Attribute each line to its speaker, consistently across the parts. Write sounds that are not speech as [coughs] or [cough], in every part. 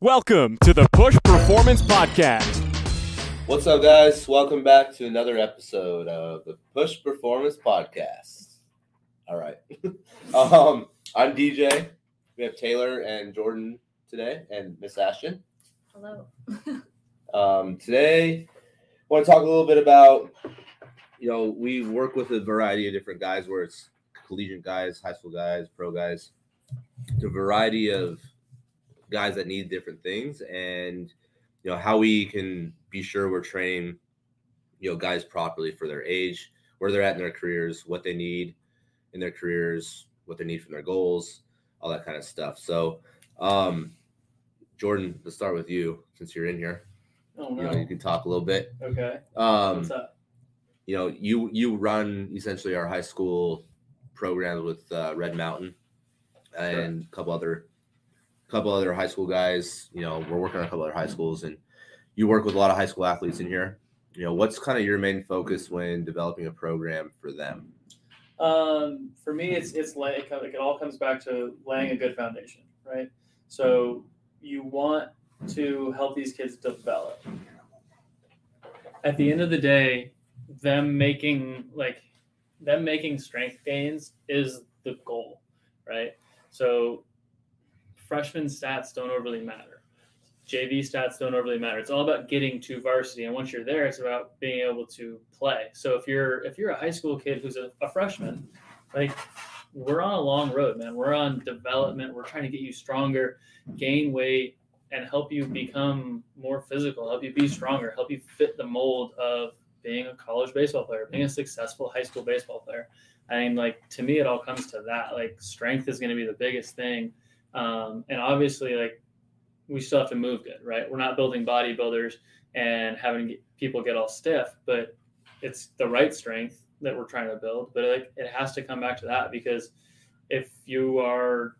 Speaker 1: Welcome to the Push Performance Podcast.
Speaker 2: What's up, guys? Welcome back to another episode of the Push Performance Podcast. All right. [laughs] um, I'm DJ. We have Taylor and Jordan today, and Miss Ashton.
Speaker 3: Hello.
Speaker 2: Um, today, I want to talk a little bit about, you know, we work with a variety of different guys, where it's collegiate guys, high school guys, pro guys, the variety of guys that need different things, and you know how we can be sure we're training, you know, guys properly for their age, where they're at in their careers, what they need in their careers, what they need from their goals, all that kind of stuff. So, um, Jordan, let's start with you since you're in here.
Speaker 4: Oh
Speaker 2: You
Speaker 4: no.
Speaker 2: know, you can talk a little bit.
Speaker 4: Okay.
Speaker 2: Um,
Speaker 4: What's up?
Speaker 2: you know, you you run essentially our high school program with uh, Red Mountain and a couple other couple other high school guys. You know, we're working on a couple other high schools, and you work with a lot of high school athletes in here. You know, what's kind of your main focus when developing a program for them?
Speaker 4: Um, for me, it's it's like it all comes back to laying a good foundation, right? So you want to help these kids develop. At the end of the day, them making like them making strength gains is the goal, right? So freshman stats don't overly matter. JV stats don't overly matter. It's all about getting to varsity, and once you're there, it's about being able to play. So if you're if you're a high school kid who's a, a freshman, like we're on a long road, man. We're on development. We're trying to get you stronger, gain weight, and help you become more physical, help you be stronger, help you fit the mold of being a college baseball player, being a successful high school baseball player. I mean, like to me, it all comes to that. Like strength is going to be the biggest thing, um, and obviously, like we still have to move good, right? We're not building bodybuilders and having people get all stiff, but it's the right strength that we're trying to build. But like it has to come back to that because if you are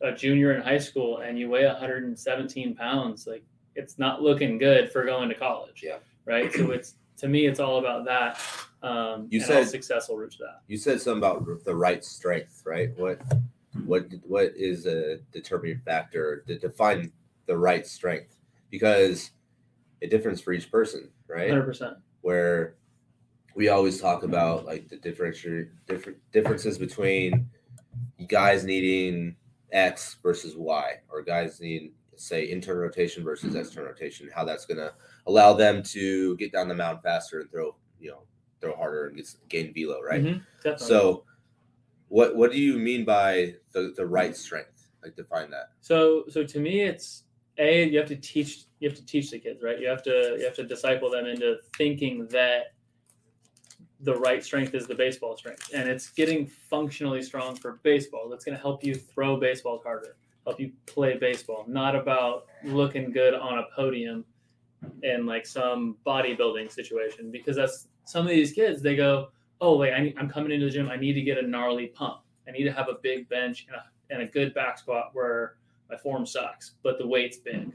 Speaker 4: a junior in high school and you weigh 117 pounds, like it's not looking good for going to college.
Speaker 2: Yeah.
Speaker 4: Right. So it's to me, it's all about that. Um,
Speaker 2: You said-
Speaker 4: success will reach that.
Speaker 2: You said something about the right strength, right? What what what is a determining factor to define the right strength? Because it differs for each person, right?
Speaker 4: 100%.
Speaker 2: where we always talk about like the differential different differences between guys needing X versus Y, or guys need say internal rotation versus external rotation, how that's gonna allow them to get down the mound faster and throw, you know, throw harder and get gain velo, right?
Speaker 4: Mhm, definitely.
Speaker 2: So what what do you mean by the, the right strength? Like define that.
Speaker 4: So so to me it's a you have to teach you have to teach the kids, right? You have to you have to disciple them into thinking that the right strength is the baseball strength. And it's getting functionally strong for baseball. That's gonna help you throw baseballs harder, help you play baseball, not about looking good on a podium in like some bodybuilding situation. Because that's some of these kids, they go, Oh, wait, I need, I'm coming into the gym, I need to get a gnarly pump. I need to have a big bench and a and a good back squat where my form sucks, but the weight's big.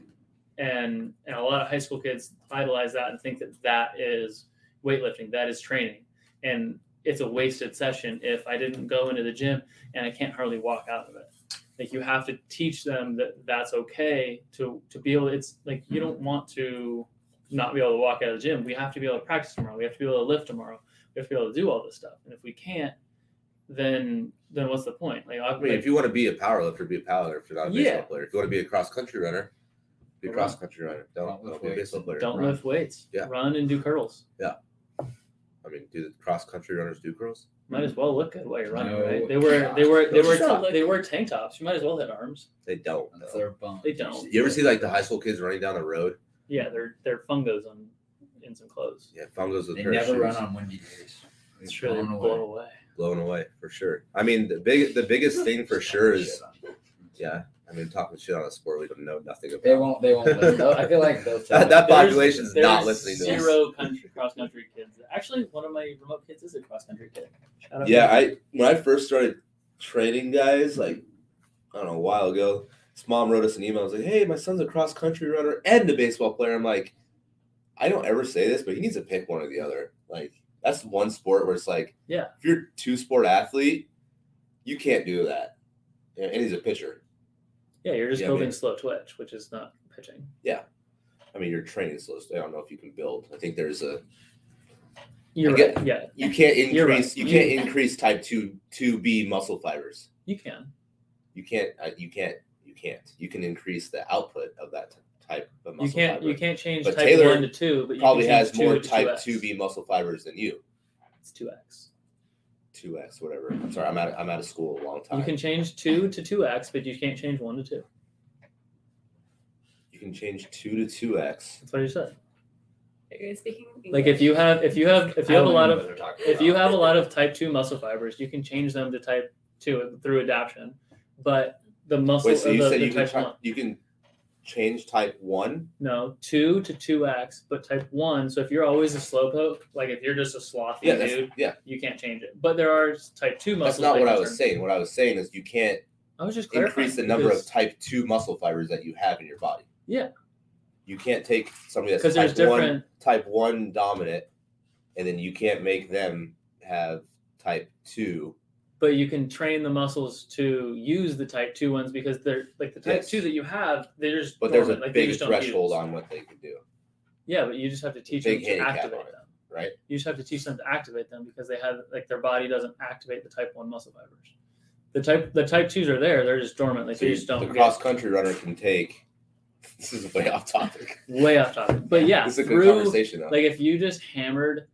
Speaker 4: And and a lot of high school kids idolize that and think that that is weightlifting, that is training, and it's a wasted session if I didn't go into the gym and I can't hardly walk out of it. Like you have to teach them that that's okay to to be able. It's like you mm-hmm. don't want to not be able to walk out of the gym. We have to be able to practice tomorrow. We have to be able to lift tomorrow. We have to be able to do all this stuff. And if we can't, then then what's the point? Like
Speaker 2: I mean, if you want to be a power lifter, be a power lifter, not a
Speaker 4: Yeah.
Speaker 2: player. If you want to be a cross country runner, be a cross country runner. Don't,
Speaker 5: Don't
Speaker 2: don't
Speaker 5: lift
Speaker 2: be a
Speaker 5: weights.
Speaker 2: baseball player.
Speaker 4: Don't
Speaker 2: Run.
Speaker 4: lift weights.
Speaker 2: Yeah.
Speaker 4: Run and do curls. Yeah.
Speaker 2: I mean, do the cross country runners do curls?
Speaker 4: Might as well look good while you're running,
Speaker 5: No,
Speaker 4: right? They wear they wear they
Speaker 3: Those
Speaker 4: wear
Speaker 3: don't
Speaker 4: ta-
Speaker 3: look-
Speaker 4: they wear tank tops. You might as well hit arms.
Speaker 2: They don't.
Speaker 5: That's
Speaker 2: though.
Speaker 5: their.
Speaker 4: They don't.
Speaker 2: You ever see like the high school kids running down the road?
Speaker 4: Yeah, they're they're fungos on in some clothes.
Speaker 2: Yeah, fungos with
Speaker 5: They
Speaker 2: pair of
Speaker 5: never run on windy days.
Speaker 4: It's sure they
Speaker 5: blown away.
Speaker 4: blow away.
Speaker 2: blown away for sure. I mean, the big the biggest thing for sure is yeah. I mean, talking shit on a sport we don't know nothing about.
Speaker 5: They won't. They won't. Listen. [laughs] They'll- I feel like they'll. tell
Speaker 2: That- that population's
Speaker 4: there's
Speaker 2: not listening to this.
Speaker 4: Zero country cross country kids. Actually, one of my remote kids is a cross country kid. Out
Speaker 2: Yeah,
Speaker 4: to him.
Speaker 2: I when I first started training guys, like I don't know, a while ago, his mom wrote us an email. I was like, "Hey, my son's a cross country runner and a baseball player." I'm like, I don't ever say this, but he needs to pick one or the other. Like that's one sport where it's like,
Speaker 4: Yeah.
Speaker 2: if you're two sport athlete, you can't do that. And he's a pitcher.
Speaker 4: yeah, you're just
Speaker 2: I
Speaker 4: building
Speaker 2: mean-
Speaker 4: slow twitch, which is not pitching.
Speaker 2: Yeah, I mean, you're training slow. I don't know if you can build. I think there's a
Speaker 4: You're
Speaker 2: get-
Speaker 4: right. Yeah,
Speaker 2: you can't [laughs]
Speaker 4: You're right.
Speaker 2: increase you
Speaker 4: You-
Speaker 2: can't increase type two two B muscle fibers.
Speaker 4: you can.
Speaker 2: You can't uh, you can't you can't. You can increase the output of that type of muscle
Speaker 4: You can't.
Speaker 2: fiber.
Speaker 4: You can't change
Speaker 2: But
Speaker 4: type
Speaker 2: Taylor
Speaker 4: one to two, but you
Speaker 2: Probably
Speaker 4: can
Speaker 2: has
Speaker 4: change two
Speaker 2: more
Speaker 4: to
Speaker 2: type
Speaker 4: 2X.
Speaker 2: two B muscle fibers than you.
Speaker 4: It's two x.
Speaker 2: Two X, whatever. I'm sorry, I'm out I'm out of school a long time.
Speaker 4: You can change two to two x, but you can't change one to two.
Speaker 2: you can change two to two X.
Speaker 4: That's what you said.
Speaker 3: Are you speaking
Speaker 4: Like if you have if you have if you
Speaker 5: I
Speaker 4: have a lot of
Speaker 5: what they're talking
Speaker 4: if you have a lot of type two muscle fibers, you can change them to type two through adaptation. But the muscle
Speaker 2: Wait, so you
Speaker 4: the,
Speaker 2: said
Speaker 4: the
Speaker 2: you can
Speaker 4: type
Speaker 2: try,
Speaker 4: one,
Speaker 2: you can change type one?
Speaker 4: no two to two x, but type one. So if you're always a slowpoke, like if you're just a slothy
Speaker 2: Yeah,
Speaker 4: dude,
Speaker 2: yeah.
Speaker 4: you can't change it. But there are type two muscles.
Speaker 2: That's not what I was saying. What I was saying is you can't
Speaker 4: I was just
Speaker 2: increase the number of type two muscle fibers that you have in your body.
Speaker 4: Yeah.
Speaker 2: You can't take somebody that's
Speaker 4: because
Speaker 2: type one type one dominant, and then you can't make them have type two.
Speaker 4: But you can train the muscles to use the type two ones because they're like the type
Speaker 2: Yes.
Speaker 4: two that you have. They're just
Speaker 2: But there's a
Speaker 4: like,
Speaker 2: big threshold
Speaker 4: use.
Speaker 2: on what they can do,
Speaker 4: Yeah, but you just have to teach them to activate
Speaker 2: it.
Speaker 4: them.
Speaker 2: right?
Speaker 4: You just have to teach them to activate them because they have like their body doesn't activate the type one muscle fibers. The type the type twos are there; they're just dormant. Like
Speaker 2: So
Speaker 4: you
Speaker 2: you-
Speaker 4: just don't
Speaker 2: the cross country runner can take. [laughs] This is way off topic.
Speaker 4: way off topic. But yeah,
Speaker 2: this is a good
Speaker 4: through
Speaker 2: conversation though.
Speaker 4: like if you just hammered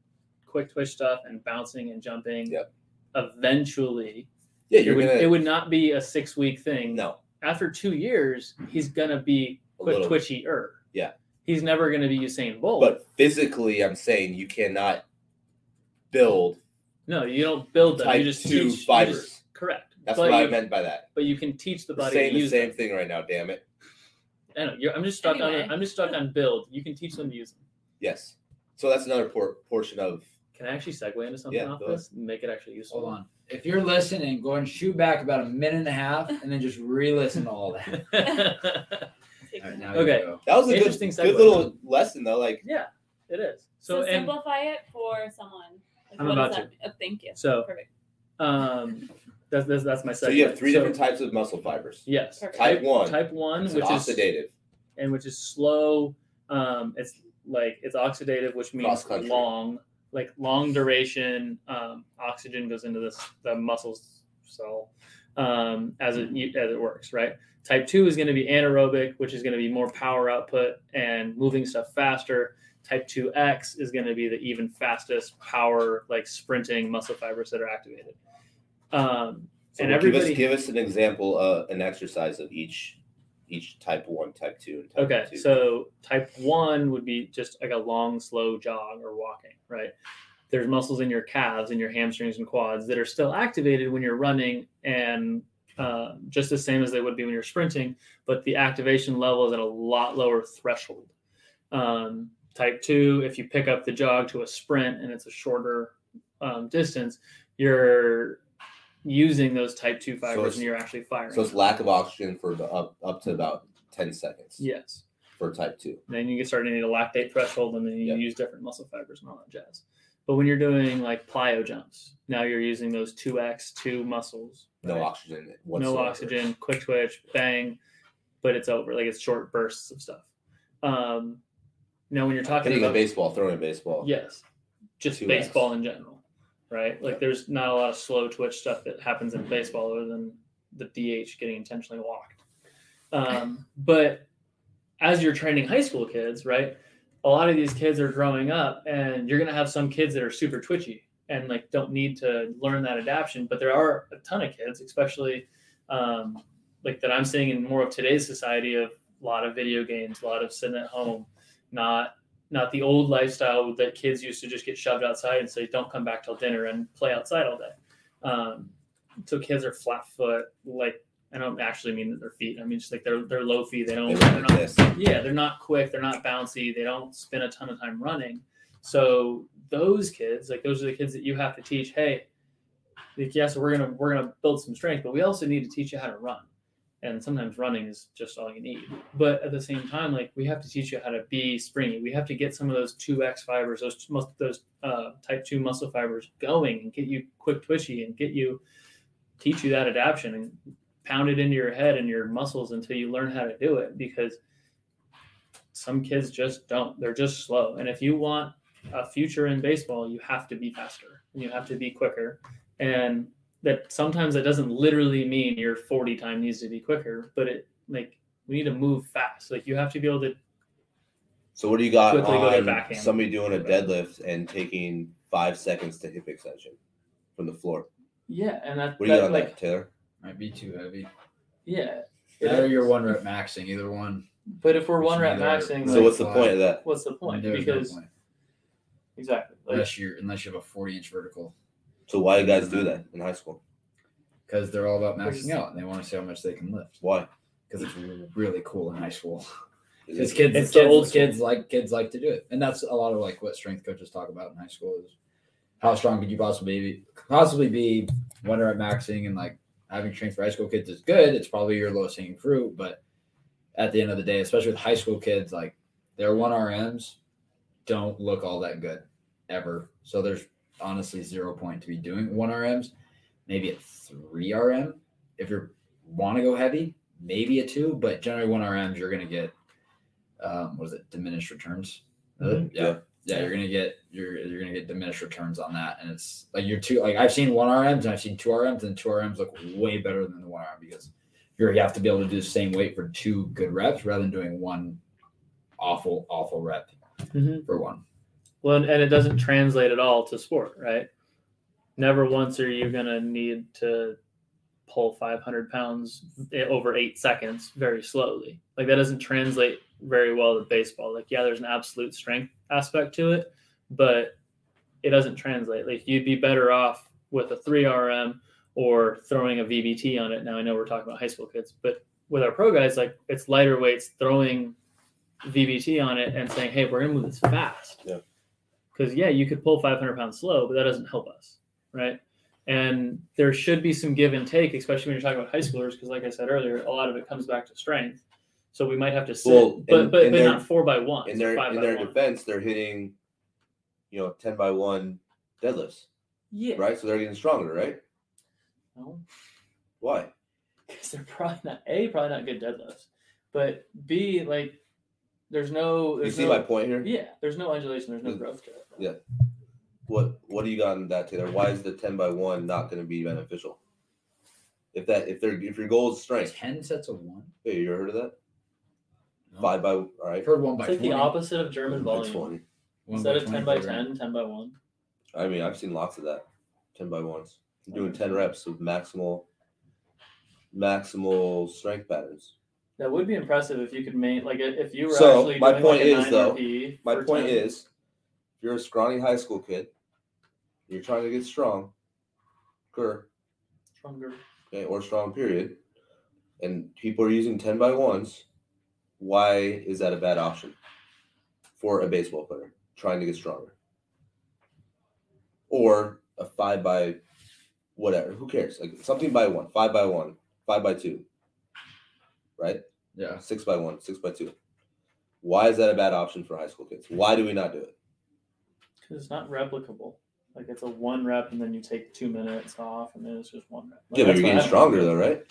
Speaker 4: quick twitch stuff and bouncing and jumping,
Speaker 2: Yep.
Speaker 4: Eventually
Speaker 2: yeah,
Speaker 4: it
Speaker 2: you're
Speaker 4: would,
Speaker 2: gonna
Speaker 4: it would not be a six week thing.
Speaker 2: no
Speaker 4: after two years, he's gonna be
Speaker 2: a
Speaker 4: quick
Speaker 2: little,
Speaker 4: twitchy er.
Speaker 2: Yeah.
Speaker 4: He's never gonna be Usain Bolt.
Speaker 2: but physically, I'm saying you cannot build
Speaker 4: no, you don't build them.
Speaker 2: type
Speaker 4: you just
Speaker 2: two
Speaker 4: teach you just- correct.
Speaker 2: That's
Speaker 4: but
Speaker 2: what
Speaker 4: you,
Speaker 2: I meant by that.
Speaker 4: But you can teach the
Speaker 2: We're
Speaker 4: body
Speaker 2: saying
Speaker 4: to
Speaker 2: the same
Speaker 4: them.
Speaker 2: thing right now. Damn it.
Speaker 4: I know. You're, I'm just stuck
Speaker 3: Anyway.
Speaker 4: on. I'm just stuck on build. You can teach them to use them.
Speaker 2: Yes. So that's another por- portion of
Speaker 4: Can I actually segue into something
Speaker 2: Yeah,
Speaker 4: off
Speaker 2: go ahead.
Speaker 4: this and make it actually useful?
Speaker 5: Hold on. If you're listening, go and shoot back about a minute and a half, and then just re-listen to all that. [laughs] All right, now you
Speaker 4: Okay.
Speaker 5: go.
Speaker 2: that was a good,
Speaker 4: Interesting
Speaker 2: good
Speaker 4: segue.
Speaker 2: little lesson though. Like
Speaker 4: yeah, it is. So,
Speaker 3: So,
Speaker 4: and
Speaker 3: simplify it for someone. Like,
Speaker 4: I'm
Speaker 3: what
Speaker 4: about
Speaker 3: does that- oh, thank you.
Speaker 4: so
Speaker 3: Perfect.
Speaker 4: um, that's that's, that's my segue.
Speaker 2: so, you have three
Speaker 4: So,
Speaker 2: different types of muscle fibers.
Speaker 4: Yes.
Speaker 3: Perfect.
Speaker 2: Type one,
Speaker 4: Type one,
Speaker 2: it's
Speaker 4: which is
Speaker 2: oxidative.
Speaker 4: and which is slow. Um, it's like it's oxidative, which means
Speaker 2: Cross-country.
Speaker 4: long, like long duration. Um, oxygen goes into this the muscles cell um, as it as it works, right? Type two is going to be anaerobic, which is going to be more power output and moving stuff faster. Type two X is going to be the even fastest power, like sprinting muscle fibers that are activated. Um,
Speaker 2: So
Speaker 4: and
Speaker 2: give
Speaker 4: everybody-
Speaker 2: us give us an example, uh, an exercise of each each type one, type two, and type
Speaker 4: Okay,
Speaker 2: two.
Speaker 4: so type one would be just like a long, slow jog or walking, right? There's muscles in your calves and your hamstrings and quads that are still activated when you're running and uh, just the same as they would be when you're sprinting, but the activation level is at a lot lower threshold. Um, type two, if you pick up the jog to a sprint and it's a shorter um, distance, you're using those type two fibers
Speaker 2: it's-
Speaker 4: and you're actually firing.
Speaker 2: so it's lack of oxygen for the up up to about ten seconds
Speaker 4: yes.
Speaker 2: for type two.
Speaker 4: then you get started to need a lactate threshold and then you
Speaker 2: Yep.
Speaker 4: use different muscle fibers and all that jazz but when you're doing like plyo jumps now you're using those 2x 2 muscles
Speaker 2: No
Speaker 4: right?
Speaker 2: oxygen.
Speaker 4: no oxygen quick twitch bang but it's over like it's short bursts of stuff um now when you're talking
Speaker 2: Hitting a
Speaker 4: about
Speaker 2: baseball, throwing a baseball.
Speaker 4: yes just
Speaker 2: 2X.
Speaker 4: baseball in general right? Like there's not a lot of slow twitch stuff that happens in baseball other than the dh getting intentionally walked. Um, [laughs] but as you're training high school kids right a lot of these kids are growing up and you're going to have some kids that are super twitchy and like don't need to learn that adaptation but there are a ton of kids especially um, like that i'm seeing in more of today's society of a lot of video games a lot of sitting at home not not the old lifestyle that kids used to just get shoved outside and say don't come back till dinner and play outside all day um, so kids are flat foot like i don't actually mean that their feet i mean just like they're they're low feet they don't
Speaker 2: They
Speaker 4: they're not yeah, they're not quick, they're not bouncy, they don't spend a ton of time running. So those kids, like those are the kids that you have to teach, hey, like yes, we're gonna we're gonna build some strength, but we also need to teach you how to run. And sometimes running is just all you need. But at the same time, like we have to teach you how to be springy. We have to get some of those two X fibers, those most those uh, type two muscle fibers going and get you quick twitchy and get you teach you that adaptation and pound it into your head and your muscles until you learn how to do it because some kids just don't. They're just slow. And if you want a future in baseball, you have to be faster and you have to be quicker. And that sometimes that doesn't literally mean your 40 time needs to be quicker, but it like we need to move fast. Like you have to be able to
Speaker 2: So what do you got
Speaker 4: Quickly go
Speaker 2: on somebody doing a deadlift and taking five seconds to hip extension from the floor?
Speaker 4: yeah, and that,
Speaker 2: What do you
Speaker 4: that
Speaker 2: got on
Speaker 4: like
Speaker 2: that, Taylor?
Speaker 5: Might be too heavy.
Speaker 4: yeah.
Speaker 5: That or you're one rep maxing, either one.
Speaker 4: But if we're one rep
Speaker 5: neither-
Speaker 4: maxing,
Speaker 2: So
Speaker 4: like,
Speaker 2: what's the point of that?
Speaker 4: what's the point?
Speaker 5: There's no
Speaker 4: Because
Speaker 5: point.
Speaker 4: exactly, like,
Speaker 5: unless you're unless you have a 40 inch vertical,
Speaker 2: So why do guys do that in high school?
Speaker 5: because they're all about maxing out and they want to see how much they can lift.
Speaker 2: Why?
Speaker 5: Because it's really cool in high school. [laughs]
Speaker 2: Is
Speaker 5: Because kids,
Speaker 4: It's
Speaker 5: kids,
Speaker 4: old
Speaker 5: kids like kids like to do it, and that's a lot of like what strength coaches talk about in high school is how strong could you possibly be? Possibly be when they're at maxing and like having strength for high school kids is good. It's probably your lowest hanging fruit, but at the end of the day, especially with high school kids, like their one RMs don't look all that good ever. So there's honestly zero point to be doing one RMs. Maybe a three RM if you want to go heavy, maybe a two, but generally one RMs you're gonna get um, what is it? Diminished returns.
Speaker 4: Mhm.
Speaker 5: Yeah.
Speaker 2: Yeah.
Speaker 5: You're gonna get you're you're gonna get diminished returns on that, and it's like you're two. Like I've seen one RMs and I've seen two RMs, and two RMs look way better than the one RM because you're you have to be able to do the same weight for two good reps rather than doing one awful awful rep
Speaker 4: Mhm.
Speaker 5: for one.
Speaker 4: Well, and it doesn't translate at all to sport, right? Never once are you going to need to pull 500 pounds over eight seconds very slowly. Like that doesn't translate very well to baseball. Like, yeah, there's an absolute strength aspect to it, but it doesn't translate. Like, you'd be better off with a 3RM or throwing a VBT on it. Now, I know we're talking about high school kids, but with our pro guys, like, it's lighter weights throwing VBT on it and saying, hey, we're going to move this fast.
Speaker 2: Yeah.
Speaker 4: Because, yeah, you could pull 500 pounds slow, but that doesn't help us. Right. And there should be some give and take, especially when you're talking about high schoolers, because, like I said earlier, a lot of it comes back to strength. So we might have to sit,
Speaker 2: Well,
Speaker 4: but but,
Speaker 2: in
Speaker 4: but not four by one.
Speaker 2: in their in their
Speaker 4: one.
Speaker 2: defense, they're hitting, you know, ten by one deadlifts,
Speaker 4: yeah,
Speaker 2: right? So they're getting stronger, right?
Speaker 4: No,
Speaker 2: Why? [laughs]
Speaker 4: because they're probably not a probably not good deadlifts, but b like there's no
Speaker 2: You
Speaker 4: there's
Speaker 2: see
Speaker 4: no,
Speaker 2: my point here?
Speaker 4: yeah there's no undulation there's no
Speaker 2: Mm.
Speaker 4: growth to it.
Speaker 2: Yeah. What What do you got on that, Taylor? Why is the ten by one not going to be beneficial? If that if they're if your goal is strength,
Speaker 5: Ten sets of one.
Speaker 2: hey, you ever heard of that?
Speaker 5: No.
Speaker 2: Five by all right.
Speaker 5: I've heard one by
Speaker 4: It's like
Speaker 5: 20.
Speaker 4: the opposite of German
Speaker 2: That's
Speaker 4: volume.
Speaker 2: funny.
Speaker 5: One
Speaker 4: Instead of
Speaker 5: 20
Speaker 4: ten by
Speaker 5: program.
Speaker 4: 10, 10 by one.
Speaker 2: I mean, I've seen lots of that. Ten by ones. I'm doing ten reps with maximal maximal strength patterns.
Speaker 4: That would be impressive if you could make like if you were
Speaker 2: So,
Speaker 4: actually
Speaker 2: my
Speaker 4: doing
Speaker 2: point
Speaker 4: like
Speaker 2: is, though, My point
Speaker 4: 10.
Speaker 2: is, if you're a scrawny high school kid, you're trying to get strong,
Speaker 4: stronger.
Speaker 2: okay, or strong period, and people are using 10 by ones, why is that a bad option for a baseball player trying to get stronger? Or a five by whatever, who cares? Like something by one, five by one, five by two, right?
Speaker 5: Yeah.
Speaker 2: Six by one, six by two. Why is that a bad option for high school kids? Why do we not do it?
Speaker 4: Because it's not replicable. Like it's a one rep and then you take two minutes off and then it's just one rep. Like,
Speaker 2: Yeah, but you're getting stronger though, right?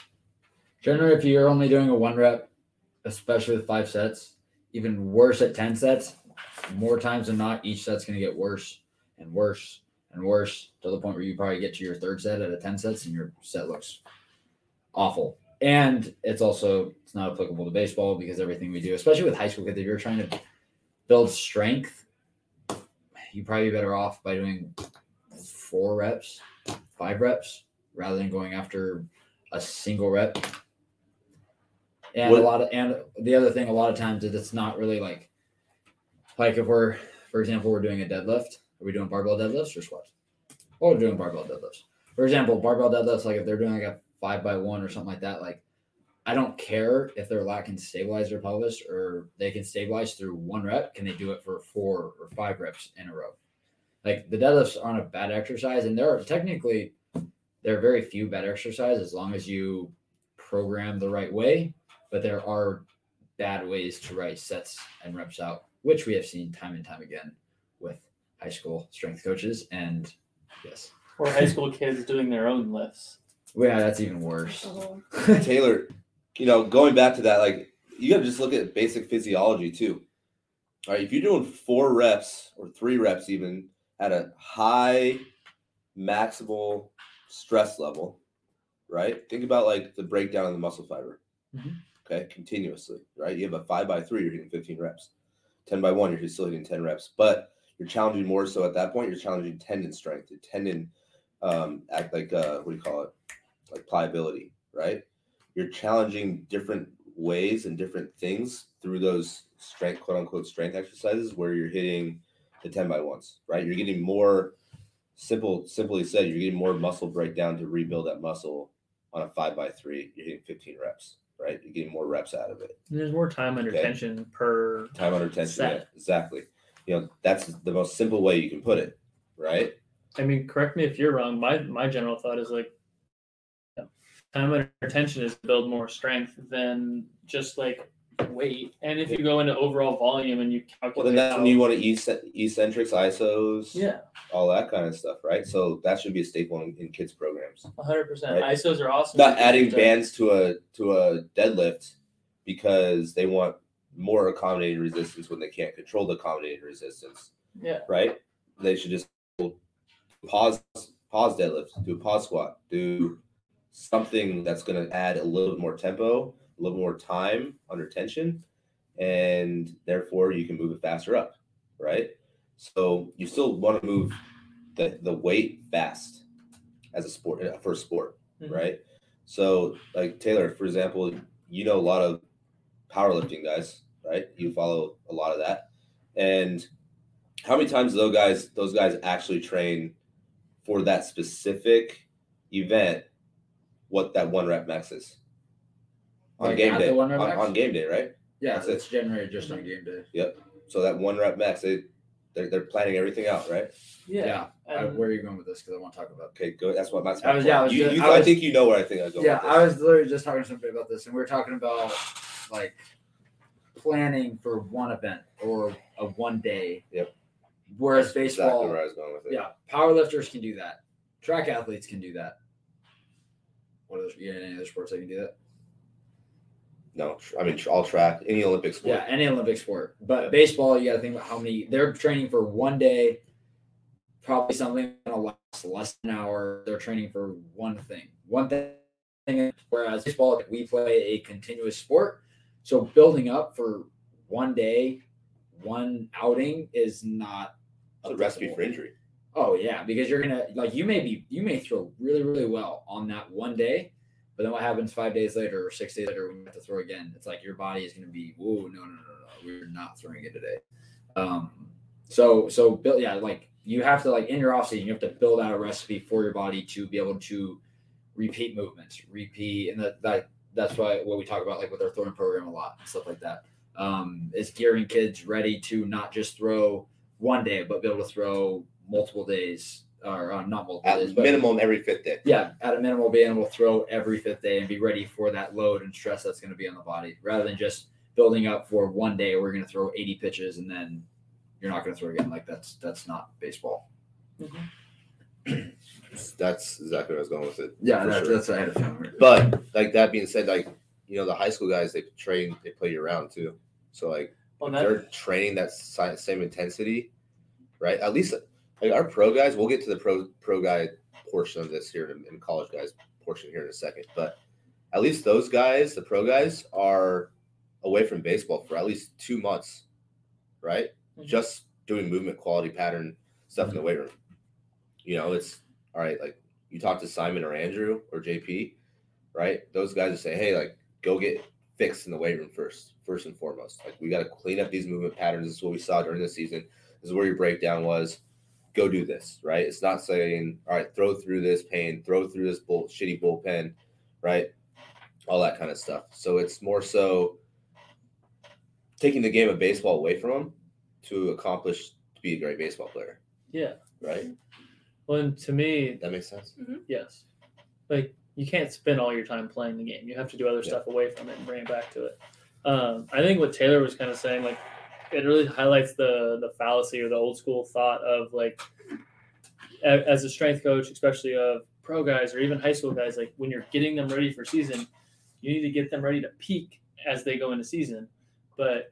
Speaker 5: Generally, if you're only doing a one rep, especially with five sets, even worse at 10 sets, more times than not, each set's going to get worse and worse and worse to the point where you probably get to your third set at a 10 sets and your set looks awful. And it's also it's not applicable to baseball because everything we do, especially with high school kids, if you're trying to build strength, you'd probably be better off by doing four reps, five reps, rather than going after a single rep. And
Speaker 2: What-
Speaker 5: a lot of and the other thing, a lot of times is it's not really like like if we're for example we're doing a deadlift, are we doing barbell deadlifts or squats? Well, we're doing barbell deadlifts. For example, barbell deadlifts, like if they're doing like a five by one or something like that, like I don't care if they're lacking stabilize their pelvis or they can stabilize through one rep. Can they do it for four or five reps in a row? Like the deadlifts aren't a bad exercise, and there are technically there are very few bad exercises as long as you program the right way. But there are bad ways to write sets and reps out, which we have seen time and time again with high school strength coaches. And yes,
Speaker 4: Or high school kids doing their own lifts.
Speaker 5: Well, yeah, that's even worse.
Speaker 3: Oh, [laughs]
Speaker 2: Taylor, you know, going back to that, like you got to just look at basic physiology too. All right, if you're doing four reps or three reps, even at a high maximal stress level, right? Think about like the breakdown of the muscle fiber.
Speaker 4: Mhm.
Speaker 2: Okay, continuously, right? You have a five by three, you're hitting 15 reps. 10 by one, you're still hitting 10 reps, but you're challenging more so at that point, you're challenging tendon strength, the tendon um act like uh what do you call it? Like pliability, right? You're challenging different ways and different things through those strength quote unquote strength exercises where you're hitting the 10 by ones, right? You're getting more simple, simply said, you're getting more muscle breakdown to rebuild that muscle on a five by three. You're hitting 15 reps, right? You're getting more reps out of it.
Speaker 4: And there's more time under
Speaker 2: Okay.
Speaker 4: tension per.
Speaker 2: Time under tension. Yeah, exactly. You know, that's the most simple way you can put it, right?
Speaker 4: I mean, correct me if you're wrong. My my general thought is like, time under tension is to build more strength than just like weight. And if you go into overall volume and you
Speaker 2: Well,
Speaker 4: calculate,
Speaker 2: then that's when you want to ecc- eccentrics, ISOs,
Speaker 4: yeah,
Speaker 2: all that kind of stuff, right? So that should be a staple in, in kids programs.
Speaker 4: 100. percent ISOs are awesome.
Speaker 2: not adding bands to a to a deadlift because they want more accommodating resistance when they can't control the accommodating resistance,
Speaker 4: Yeah,
Speaker 2: right? They should just pause pause deadlift, do a pause squat, do something that's going to add a little bit more tempo, a little more time under tension, and therefore you can move it faster up, right? So you still want to move the the weight fast as a sport for a sport,
Speaker 4: Mhm.
Speaker 2: right? So like Taylor, for example, you know a lot of powerlifting guys, right? You follow a lot of that, and how many times those guys those guys actually train for that specific event? What that one rep max is on
Speaker 5: Like
Speaker 2: game day
Speaker 5: the one rep
Speaker 2: on,
Speaker 5: max?
Speaker 2: on game day, right?
Speaker 5: Yeah,
Speaker 2: That's
Speaker 5: it's generated just on game day. Yep.
Speaker 2: So that one rep max, they they're, they're planning everything out, right?
Speaker 4: yeah.
Speaker 5: Yeah. Uh,
Speaker 4: I,
Speaker 5: where are you going with this? Because I want to talk about.
Speaker 2: Okay, good. That's what that's
Speaker 5: I was- yeah, I was
Speaker 2: you,
Speaker 5: just-
Speaker 2: you-
Speaker 5: I
Speaker 2: I, think you know where I think I go.
Speaker 5: Yeah,
Speaker 2: with
Speaker 5: I was literally just talking to somebody about this, and we were talking about like planning for one event or a one day.
Speaker 2: Yep.
Speaker 5: Whereas
Speaker 2: That's
Speaker 5: baseball,
Speaker 2: exactly where I was going with it.
Speaker 5: yeah, powerlifters can do that. Track athletes can do that. What those? You any other sports that can do that?
Speaker 2: No, I mean all track, any Olympic sport.
Speaker 5: Yeah, any Olympic sport. But baseball, you got to think about how many they're training for one day. Probably something gonna last less than an hour. They're training for one thing, one thing. Whereas baseball, we play a continuous sport, so building up for one day, one outing is not
Speaker 2: It's a recipe for injury.
Speaker 5: Oh yeah, because you're gonna like you may be you may throw really really well on that one day, but then what happens five days later or six days later when you have to throw again? It's like your body is gonna be whoa no no no no we're not throwing it today. Um, so so build yeah like you have to like in your off season you have to build out a recipe for your body to be able to repeat movements, repeat and that that that's why what we talk about like with our throwing program a lot and stuff like that. Um, is gearing kids ready to not just throw one day, but be able to throw multiple days, or uh, not multiple days,
Speaker 2: At
Speaker 5: but
Speaker 2: minimum every fifth day.
Speaker 5: yeah, at a minimal, being able to throw every fifth day and be ready for that load and stress that's going to be on the body, rather than just building up for one day. We're going to throw 80 pitches and then you're not going to throw again. Like that's that's not baseball. [clears throat]
Speaker 2: That's exactly where I was going with it.
Speaker 5: Yeah,
Speaker 2: For
Speaker 5: that's,
Speaker 2: sure.
Speaker 5: that's what I had a feeling.
Speaker 2: But like that being said, like you know the high school guys they train they play year round too. So like
Speaker 4: well, that-
Speaker 2: they're training that same intensity, right? At least like our pro guys, we'll get to the pro pro guy portion of this here in, in college guys portion here in a second, but at least those guys, the pro guys, are away from baseball for at least two months, right?
Speaker 4: Mhm.
Speaker 2: Just doing movement quality pattern stuff in the weight room. You know, it's all right. Like you talk to Simon or Andrew or JP, right? Those guys will say, hey, like go get fixed in the weight room first, first and foremost. Like we got to clean up these movement patterns. This is what we saw during the season. This is where your breakdown was. Go do this, right? It's not saying, all right, throw through this pain, throw through this bull, shitty bullpen, right? All that kind of stuff. So it's more so taking the game of baseball away from them to accomplish to be a great baseball player,
Speaker 4: yeah.
Speaker 2: right?
Speaker 4: Well, and to me,
Speaker 2: That makes sense.
Speaker 4: yes, like you can't spend all your time playing the game. You have to do other
Speaker 2: Yeah.
Speaker 4: stuff away from it and bring it back to it. Um, I think what Taylor was kind of saying, like, it really highlights the the fallacy or the old school thought of like, as a strength coach, especially of pro guys or even high school guys, like when you're getting them ready for season, you need to get them ready to peak as they go into season. But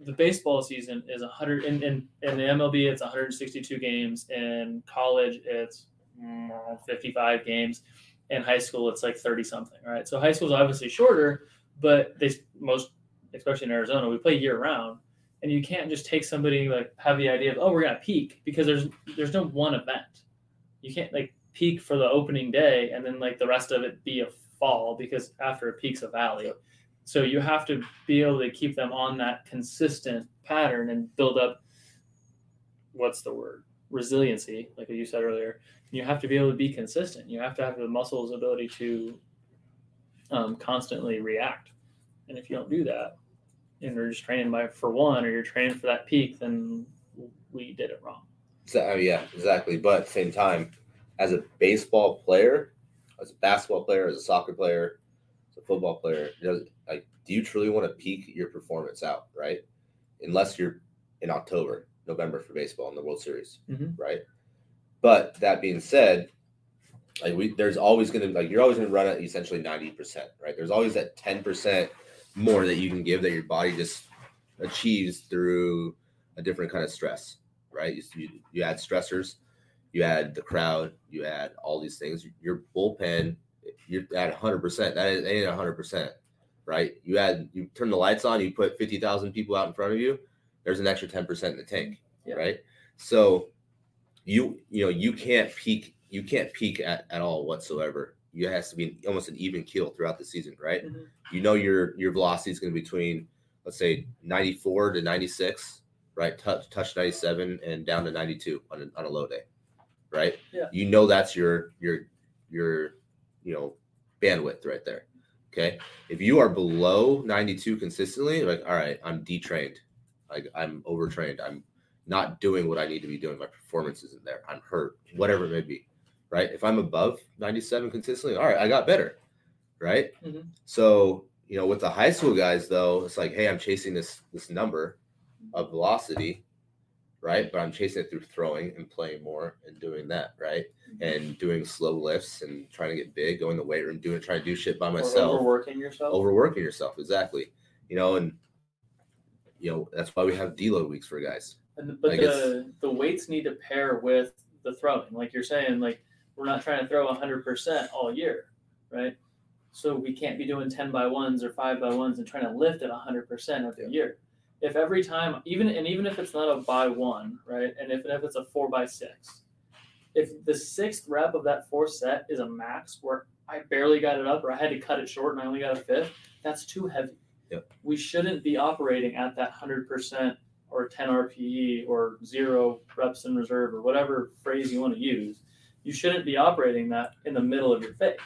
Speaker 4: the baseball season is 100 in, in, in the MLB it's 162 games. In college it's mm, 55 games. In high school it's like 30 something right? So high school is obviously shorter but they most especially in Arizona we play year round and you can't just take somebody like have the idea of oh we're to peak because there's there's no one event you can't like peak for the opening day and then like the rest of it be a fall because after it peaks a valley so you have to be able to keep them on that consistent pattern and build up what's the word? Resiliency, like you said earlier. You have to be able to be consistent. You have to have the muscles ability to um, constantly react. And if you don't do that, and you're just training by for one, or you're training for that peak, then we did it wrong.
Speaker 2: So, oh, yeah, exactly. But same time, as a baseball player, as a basketball player, as a soccer player, as a football player, does like do you truly want to peak your performance out, right? Unless you're in October, November for baseball in the World Series,
Speaker 4: Mhm.
Speaker 2: right? But that being said, like we there's always gonna like you're always gonna run at essentially 90%, right? There's always that 10% more that you can give that your body just achieves through a different kind of stress, right? You, you, add stressors, you add the crowd, you add all these things. Your bullpen, you're at 100%. That ain't 100%, right? You add, you turn the lights on, you put 50,000 people out in front of you, there's an extra 10% in the tank,
Speaker 4: Yeah.
Speaker 2: right? So you, you know, you can't peak, you can't peak at, at all whatsoever. You has to be almost an even keel throughout the season, right?
Speaker 4: Mhm.
Speaker 2: You know your your velocity is going to be between let's say 94 to 96, right? Touch touch 97 and down to 92 on a, on a low day, right?
Speaker 4: Yeah.
Speaker 2: You know that's your your your you know bandwidth right there. Okay. If you are below 92 consistently, like all right, I'm detrained, like I'm overtrained, I'm not doing what I need to be doing. My performance isn't there. I'm hurt, whatever it may be, right? If I'm above 97 consistently, all right, I got better, right?
Speaker 4: Mhm.
Speaker 2: So you know, with the high school guys though, it's like, hey, I'm chasing this this number of velocity, right? But I'm chasing it through throwing and playing more and doing that, right? And doing slow lifts and trying to get big, going to the weight room, doing trying to do shit by
Speaker 4: Or
Speaker 2: myself
Speaker 4: overworking yourself.
Speaker 2: overworking yourself exactly you know and you know that's why we have deload weeks for guys
Speaker 4: And the, but
Speaker 2: guess-
Speaker 4: the the weights need to pair with the throwing. Like you're saying, like we're not trying to throw hundred percent all year, right? So we can't be doing ten by ones or five by ones and trying to lift at hundred percent every
Speaker 2: Yeah.
Speaker 4: year. If every time, even and even if it's not a by one, right, and if, if it's a four by six, if the sixth rep of that fourth set is a max where I barely got it up or I had to cut it short and I only got a fifth, that's too heavy.
Speaker 2: Yep.
Speaker 4: We shouldn't be operating at that hundred percent or 10 RPE or zero reps in reserve or whatever phrase you want to use, you shouldn't be operating that in the middle of your face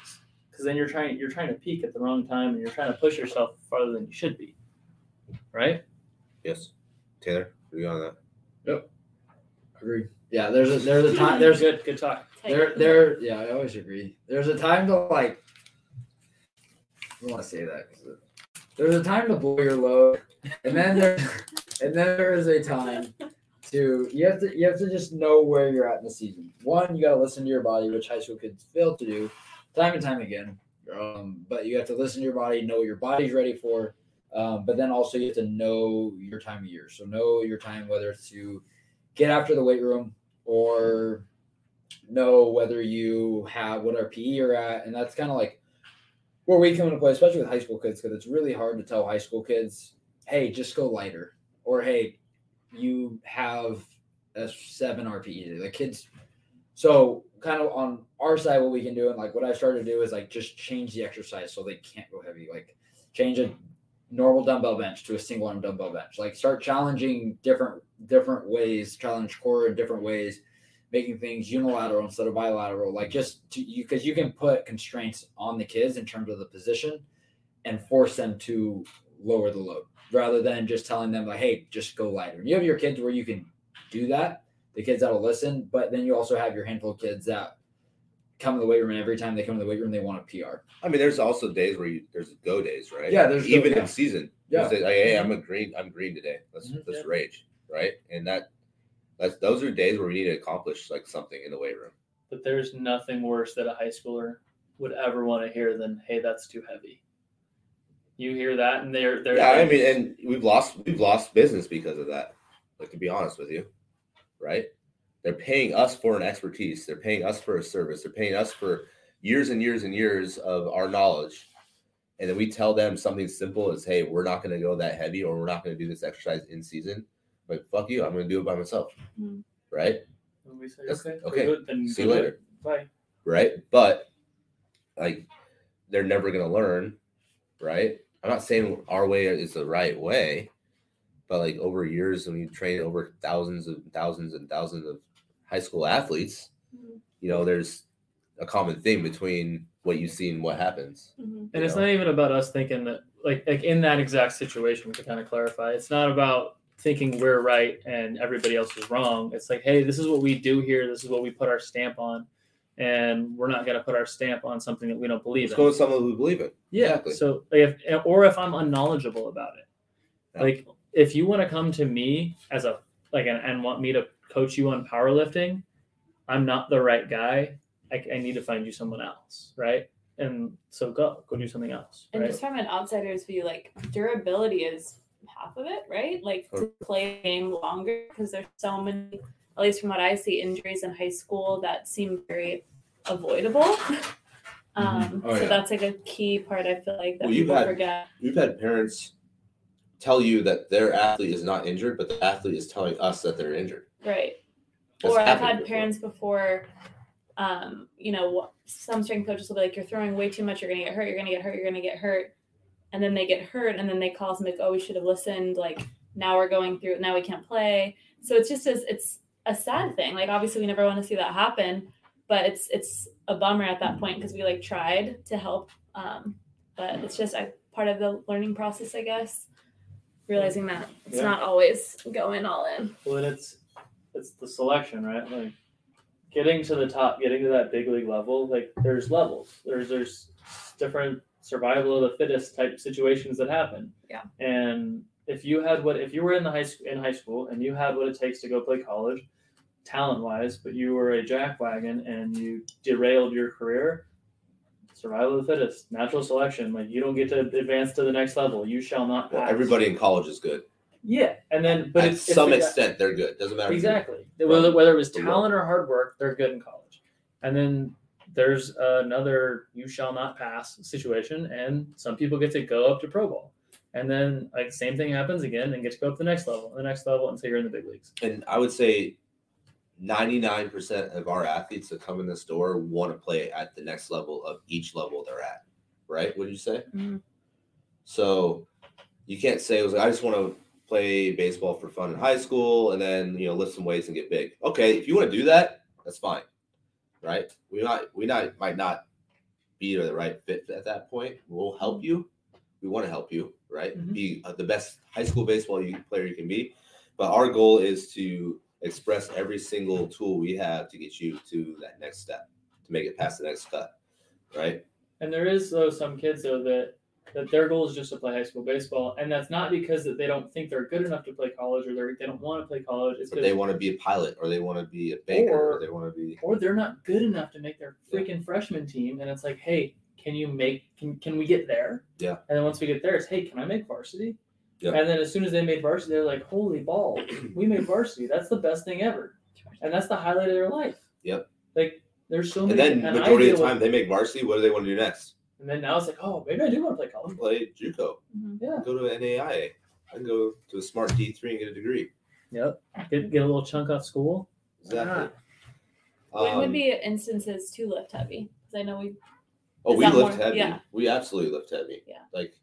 Speaker 4: because then you're trying you're trying to peak at the wrong time and you're trying to push yourself farther than you should be. Right?
Speaker 2: yes taylor are you on that Yep.
Speaker 5: Agree. Yeah, there's a there's a time there's
Speaker 4: good good talk.
Speaker 5: There there yeah I always agree. There's a time to like. I don't want to say that 'cause it- there's a time to blow your load, and then there and then there is a time to you have to you have to just know where you're at in the season. One, you got to listen to your body, which high school kids fail to do time and time again. Um, but you have to listen to your body, know what your body's ready for. Um, but then also you have to know your time of year. So know your time whether to get after the weight room or know whether you have what RPE you're at, and that's kind of like where we come into play, especially with high school kids, because it's really hard to tell high school kids, "Hey, just go lighter," or "Hey, you have a seven RPE." The kids, so kind of on our side, what we can do, and like what I started to do is like just change the exercise so they can't go heavy, like change a normal dumbbell bench to a single arm dumbbell bench, like start challenging different different ways, challenge core in different ways making things unilateral instead of bilateral, like just to you because you can put constraints on the kids in terms of the position and force them to lower the load rather than just telling them like, hey, just go lighter. And you have your kids where you can do that, the kids that'll listen, but then you also have your handful of kids that come to the weight room and every time they come to the weight room they want a PR.
Speaker 2: i mean there's also days where you there's go days right
Speaker 5: Yeah, there's go-
Speaker 2: even
Speaker 5: yeah.
Speaker 2: in season
Speaker 5: Yeah.
Speaker 2: There's days like, hey i'm a green i'm green today let's
Speaker 5: Mhm.
Speaker 2: let's
Speaker 4: Yeah.
Speaker 2: rage right and that that's those are days where we need to accomplish like something in the weight room
Speaker 4: But there's nothing worse that a high schooler would ever want to hear than, hey, that's too heavy. You hear that, and they're they're.
Speaker 2: Yeah, I mean, and we've lost we've lost business because of that. Like to be honest with you, right? They're paying us for an expertise. They're paying us for a service. They're paying us for years and years and years of our knowledge. And then we tell them something simple as, "Hey, we're not going to go that heavy, or we're not going to do this exercise in season." Like, fuck you, I'm going to do it by myself,
Speaker 3: Mhm.
Speaker 2: right?
Speaker 4: And we say,
Speaker 2: That's-
Speaker 4: okay,
Speaker 2: okay,
Speaker 4: good, then
Speaker 2: see you
Speaker 4: do it.
Speaker 2: later.
Speaker 4: Bye.
Speaker 2: right? But like they're never gonna learn, right? I'm not saying our way is the right way, but like over years when you train over thousands and thousands and thousands of high school athletes,
Speaker 3: Mhm.
Speaker 2: you know, there's a common theme between what you see and what happens.
Speaker 3: Mhm.
Speaker 4: And
Speaker 2: you
Speaker 4: it's
Speaker 2: know?
Speaker 4: not even about us thinking that, like, like in that exact situation, we to kind of clarify, it's not about thinking we're right and everybody else is wrong. It's like, hey, this is what we do here. This is what we put our stamp on, and we're not going to put our stamp on something that we don't believe
Speaker 2: Let's
Speaker 4: in.
Speaker 2: go with someone who believe it.
Speaker 4: Yeah.
Speaker 2: Exactly.
Speaker 4: So like if or if I'm unknowledgeable about it.
Speaker 2: Yeah.
Speaker 4: Like if you want to come to me as a like and, and want me to coach you on powerlifting, I'm not the right guy. I, I need to find you someone else, right? And so go go do something else,
Speaker 3: And
Speaker 4: right?
Speaker 3: just from an outsider's view, like durability is half of it, right? Like to play a game longer because there's so many, at least from what I see, injuries in high school that seem very avoidable. [laughs] Um,
Speaker 5: Oh,
Speaker 3: so
Speaker 5: yeah.
Speaker 3: that's like a key part. I feel like that
Speaker 2: Well, you've
Speaker 3: people
Speaker 2: had-
Speaker 3: forget.
Speaker 2: We've had parents tell you that their athlete is not injured, but the athlete is telling us that they're injured.
Speaker 3: Right.
Speaker 2: That's
Speaker 3: or I've had
Speaker 2: before.
Speaker 3: parents before, um, you know, some strength coaches will be like, "You're throwing way too much. You're gonna get hurt. You're gonna get hurt. You're gonna get hurt," and then they get hurt, and then they call us and like, "Oh, we should have listened. Like now we're going through. Now we can't play." So it's just as it's a sad thing. Like obviously we never want to see that happen, but it's it's a bummer at that point because we like tried to help, um, but it's just a part of the learning process, I guess. Realizing that it's
Speaker 4: Yeah.
Speaker 3: not always going all in.
Speaker 4: Well, and it's it's the selection, right? Like getting to the top, getting to that big league level. Like there's levels. There's there's different survival of the fittest type situations that happen.
Speaker 3: Yeah.
Speaker 4: And if you had what if you were in the high school in high school and you had what it takes to go play college, talent wise, but you were a jackwagon and you derailed your career. Survival of the fittest, natural selection. Like you don't get to advance to the next level. You shall not.
Speaker 2: Well,
Speaker 4: pass.
Speaker 2: everybody in college is good.
Speaker 4: Yeah, and then but
Speaker 2: At
Speaker 4: it's, it's
Speaker 2: some
Speaker 4: the-
Speaker 2: extent, they're good. Doesn't matter.
Speaker 4: Exactly. Whether, whether it was talent or hard work, they're good in college. And then there's another you shall not pass situation, and some people get to go up to pro ball. And then like same thing happens again and get to go up to the next level, the next level until you're in the big leagues.
Speaker 2: and I would say 99% of our athletes that come in this door want to play at the next level of each level they're at. Right? What did you say?
Speaker 3: Mhm.
Speaker 2: So you can't say it was like, I just want to play baseball for fun in high school and then you know lift some weights and get big. Okay, if you want to do that, that's fine. Right? We not we not might not be the right fit at that point. We'll help you. We want to help you, right?
Speaker 4: Mhm.
Speaker 2: Be uh, the best high school baseball player you can be. But our goal is to express every single tool we have to get you to that next step, to make it past the next cut, right?
Speaker 4: And there is though some kids though that that their goal is just to play high school baseball, and that's not because that they don't think they're good enough to play college or they don't want to play college. It's
Speaker 2: they want to be a pilot or they want to be a banker or,
Speaker 4: Or-
Speaker 2: they want to be
Speaker 4: or they're not good enough to make their
Speaker 2: Yeah.
Speaker 4: freaking freshman team and it's like hey can you make can, can we get there
Speaker 2: Yeah.
Speaker 4: and then once we get there it's hey can i make varsity
Speaker 2: Yeah.
Speaker 4: and then as soon as they made varsity they're like holy balls [clears throat] we made varsity that's the best thing ever and that's the highlight of their life
Speaker 2: Yep.
Speaker 4: like there's so
Speaker 2: and
Speaker 4: many
Speaker 2: then
Speaker 4: and
Speaker 2: majority of the time
Speaker 4: with-
Speaker 2: they make varsity. What do they want to do next?
Speaker 4: and then now it's like oh maybe i do want to play college
Speaker 2: Play JUCO.
Speaker 3: Mhm.
Speaker 4: yeah
Speaker 2: Go to NAIA. I can go to a smart D three and get a degree.
Speaker 4: yep get, get a little chunk off school
Speaker 2: Exactly.
Speaker 3: When
Speaker 2: Um,
Speaker 3: would be instances to lift heavy? Because I know we
Speaker 2: Oh, we lift
Speaker 3: more-
Speaker 2: heavy.
Speaker 3: yeah.
Speaker 2: We absolutely lift heavy.
Speaker 3: Yeah.
Speaker 2: Like, we,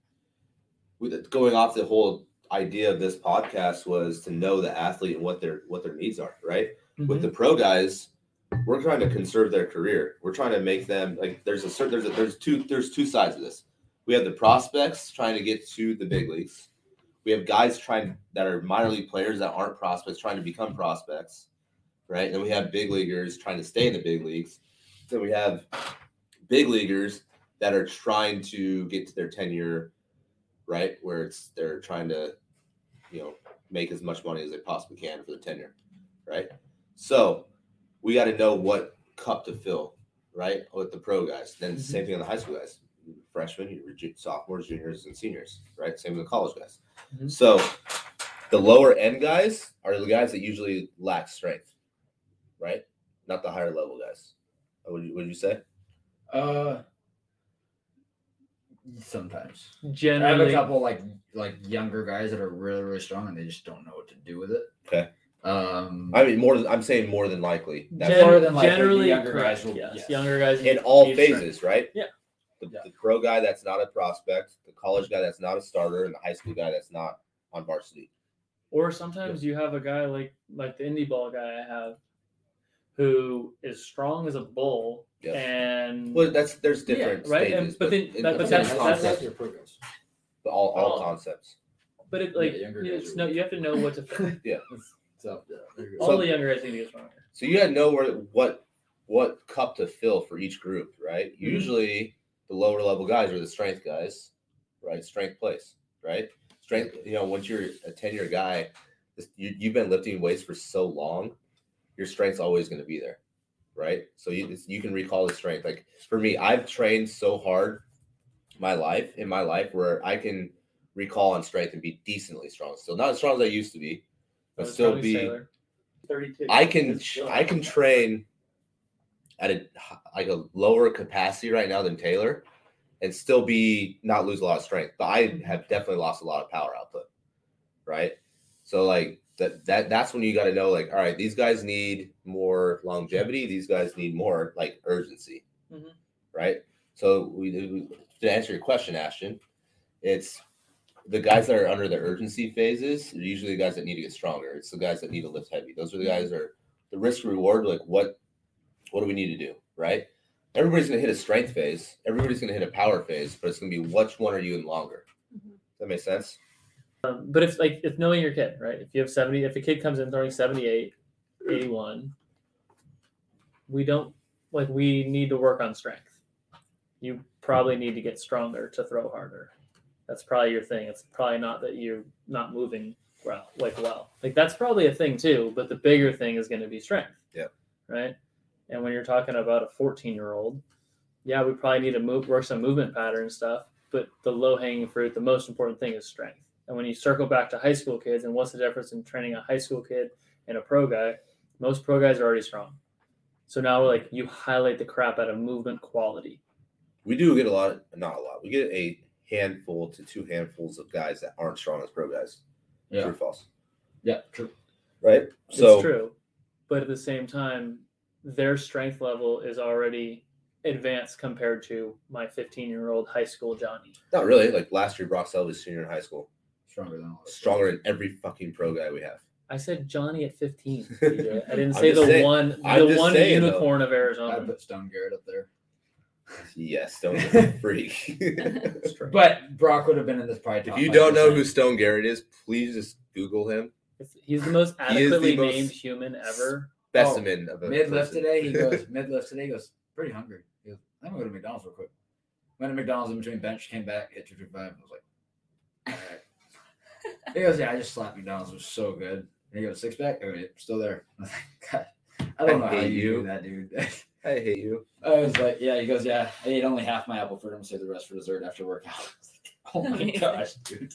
Speaker 2: going off the whole idea of this podcast was to know the athlete and what their what their needs are. Right. With
Speaker 4: Mhm.
Speaker 2: the pro guys, we're trying to conserve their career. We're trying to make them like there's a certain there's a, there's two there's two sides of this. We have the prospects trying to get to the big leagues. We have guys trying that are minor league players that aren't prospects trying to become prospects, right? And then we have big leaguers trying to stay in the big leagues. Then we have big leaguers that are trying to get to their tenure, right? Where it's they're trying to, you know, make as much money as they possibly can for the tenure, right? So we got to know what cup to fill, right? With the pro guys. Then
Speaker 4: Mhm.
Speaker 2: same thing on the high school guys. freshmen, sophomores, juniors, and seniors, right? Same with the college guys.
Speaker 4: Mhm.
Speaker 2: So the lower end guys are the guys that usually lack strength, right? Not the higher level guys. What would you, what would you say?
Speaker 5: Uh, sometimes Generally, I have a couple like like younger guys that are really really strong and they just don't know what to do with it.
Speaker 2: Okay.
Speaker 5: Um,
Speaker 2: I mean, more. Than, I'm saying more than likely. That's
Speaker 4: gen-
Speaker 5: more than likely
Speaker 4: generally
Speaker 5: younger
Speaker 4: correct,
Speaker 5: guys will-
Speaker 4: yes.
Speaker 5: yes.
Speaker 4: Younger guys
Speaker 2: in all
Speaker 4: need strength.
Speaker 2: phases, right?
Speaker 4: Yeah.
Speaker 2: The,
Speaker 5: Yeah.
Speaker 2: the pro guy that's not a prospect, the college guy that's not a starter, and the high school guy that's not on varsity.
Speaker 4: Or sometimes you have a guy like like the indie ball guy I have, who is strong as a bull
Speaker 2: Yeah.
Speaker 4: and
Speaker 2: Well, that's there's different
Speaker 4: Yeah, right, and-
Speaker 2: stages,
Speaker 4: but then-
Speaker 2: it-
Speaker 4: that- but
Speaker 2: it's
Speaker 4: that's- that's-
Speaker 5: your progress.
Speaker 2: but all, all
Speaker 4: Oh.
Speaker 2: concepts.
Speaker 4: but it like
Speaker 5: Yeah, younger
Speaker 4: you- it's no you have to know what to [laughs] fit. [laughs]
Speaker 5: So yeah, there you go.
Speaker 4: all
Speaker 2: So-
Speaker 4: the younger guys need to get stronger.
Speaker 2: So you got to know where what what cup to fill for each group, right?
Speaker 4: Mm-hmm.
Speaker 2: Usually, the lower level guys are the strength guys, right? Strength place, right? Strength. You know, once you're a ten year guy, you, you've been lifting weights for so long, your strength's always going to be there, right? So you you can recall the strength. Like for me, I've trained so hard my life in my life where I can recall on strength and be decently strong. Still not as strong as I used to be, but still be.
Speaker 4: Saylor, thirty-two.
Speaker 2: I can I can train at a like a lower capacity right now than Taylor and still be not lose a lot of strength. But I have definitely lost a lot of power output. Right. So like that that that's when you got to know like all right these guys need more longevity these guys need more like urgency
Speaker 4: Mhm.
Speaker 2: right so we, we to answer your question ashton it's the guys that are under the urgency phases are usually the guys that need to get stronger. It's the guys that need to lift heavy. Those are the guys that are the risk reward. Like what, what do we need to do? Right. Everybody's gonna hit a strength phase. Everybody's gonna hit a power phase, but it's gonna be which one are you in longer?
Speaker 3: Mhm.
Speaker 2: Does that make sense?
Speaker 4: Um, but if like if knowing your kid, right? If you have 70, if a kid comes in throwing 78, 81, we don't like we need to work on strength. You probably need to get stronger to throw harder. That's probably your thing. It's probably not that you're not moving well, like well. Like that's probably a thing too, but the bigger thing is going to be strength.
Speaker 2: Yeah.
Speaker 4: Right? And when you're talking about a 14-year-old, yeah, we probably need to move work some movement pattern stuff, but the low-hanging fruit, the most important thing is strength. And when you circle back to high school kids and what's the difference in training a high school kid and a pro guy? Most pro guys are already strong. So now we're like you highlight the crap out of movement quality.
Speaker 2: We do get a lot, not a lot. We get a handful to two handfuls of guys that aren't strong as pro guys.
Speaker 5: Yeah.
Speaker 2: True or false?
Speaker 5: Yeah, true.
Speaker 2: Right. So
Speaker 4: it's true. But at the same time, their strength level is already advanced compared to my 15 year old high school Johnny.
Speaker 2: not really. Like last year, Brock Selby, senior in high school,
Speaker 5: Stronger than all.
Speaker 2: stronger than every fucking pro guy we have.
Speaker 4: I said Johnny at 15. [laughs] I didn't say the
Speaker 2: saying-
Speaker 4: one
Speaker 2: I'm
Speaker 4: the one
Speaker 2: saying, though.
Speaker 4: unicorn of
Speaker 5: I'd
Speaker 4: Arizona.
Speaker 5: put Stone Garrett up there.
Speaker 2: Yes, don't be a freak. [laughs]
Speaker 5: But Brock would have been in this probably. If
Speaker 2: you don't know who Stone Garrett is, please just Google him.
Speaker 4: He's the most
Speaker 2: He is the
Speaker 4: adequately
Speaker 2: most-
Speaker 4: named human ever.
Speaker 2: Specimen of a
Speaker 5: mid lift today, he goes [laughs] mid lift today. He goes pretty hungry. He goes, I'm gonna go to McDonald's real quick. Went to McDonald's in between bench, came back, hit two two five. I was like, all right. He goes, yeah, I just slapped McDonald's. It was so good. And he goes, six pack. Oh, yeah, still there. [laughs] I was like, God, I don't
Speaker 2: I
Speaker 5: know how you,
Speaker 2: you.
Speaker 5: do that, dude. [laughs]
Speaker 2: I hate you.
Speaker 5: I was like, yeah. He goes, yeah. I ate only half my apple fruit. I'm gonna save the rest for dessert after workout. [laughs] I was like, oh my gosh, dude.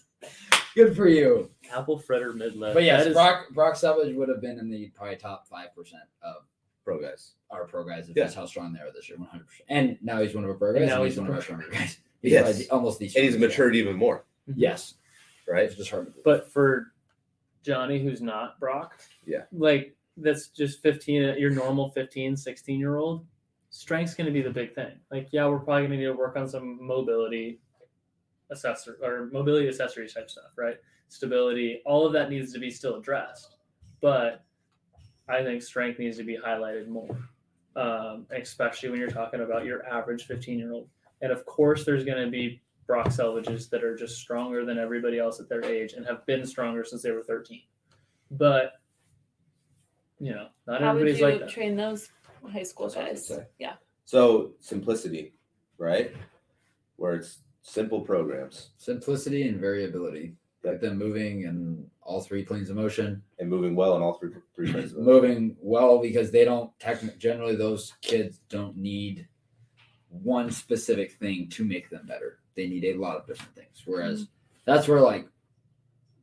Speaker 5: Good for you.
Speaker 4: Apple fritter mid lift.
Speaker 5: But yes,
Speaker 4: That is-
Speaker 5: Brock Brock Selvidge would have been in the probably top five percent of
Speaker 2: Pro guys.
Speaker 5: our pro guys if
Speaker 2: Yeah.
Speaker 5: that's how strong they are this year, one hundred percent. And now he's one of our pro
Speaker 4: And
Speaker 5: guys.
Speaker 4: now
Speaker 5: And
Speaker 4: he's
Speaker 5: he's one of our stronger guys. He's
Speaker 2: Yes.
Speaker 5: almost the
Speaker 2: And he's
Speaker 5: strongest
Speaker 2: matured even more.
Speaker 5: Yes,
Speaker 2: right?
Speaker 5: it's just hard to believe.
Speaker 4: But for Johnny, who's not Brock,
Speaker 2: Yeah.
Speaker 4: like that's just 15, your normal 15, 16 year old, strength's going to be the big thing. Like, yeah, we're probably going to need to work on some mobility accessory or mobility accessories type stuff, right? Stability, all of that needs to be still addressed. But I think strength needs to be highlighted more, um, especially when you're talking about your average 15 year old. And of course, there's going to be Brock Selvidges that are just stronger than everybody else at their age and have been stronger since they were 13. But, you know, not
Speaker 3: How would
Speaker 4: everybody's
Speaker 3: you
Speaker 4: like that.
Speaker 3: train those high school
Speaker 2: That's what I was
Speaker 3: guys? Yeah.
Speaker 2: So simplicity, right? Where it's simple programs
Speaker 5: Simplicity and variability.
Speaker 2: Yeah.
Speaker 5: Get them moving in all three planes of motion.
Speaker 2: and moving well in all three three phases. of [clears throat] it.
Speaker 5: Moving well because they don't technically generally those kids don't need one specific thing to make them better. They need a lot of different things. Whereas that's where like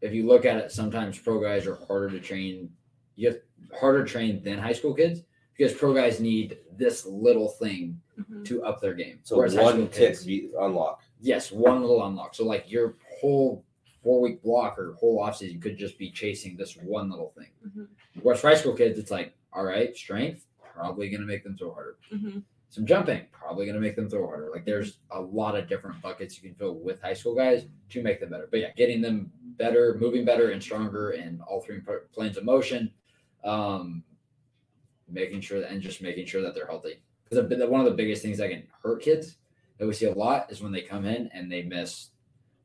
Speaker 5: if you look at it, sometimes pro guys are harder to train. You have harder trained than high school kids because pro guys need this little thing
Speaker 3: Mhm.
Speaker 5: to up their game.
Speaker 2: So
Speaker 5: Whereas
Speaker 2: one tick
Speaker 5: kids-
Speaker 2: unlock.
Speaker 5: yes, one little unlock. So like your whole four week block or whole offseason could just be chasing this one little thing.
Speaker 3: Mhm.
Speaker 5: Whereas for high school kids, it's like, all right, strength, probably gonna make them throw harder.
Speaker 3: Mhm.
Speaker 5: Some jumping, probably gonna make them throw harder. Like there's a lot of different buckets you can fill with high school guys to make them better. But yeah, getting them better, moving better and stronger in all three planes of motion, um, making sure that and just making sure that they're healthy. Because one of the biggest things that can hurt kids that we see a lot is when they come in and they miss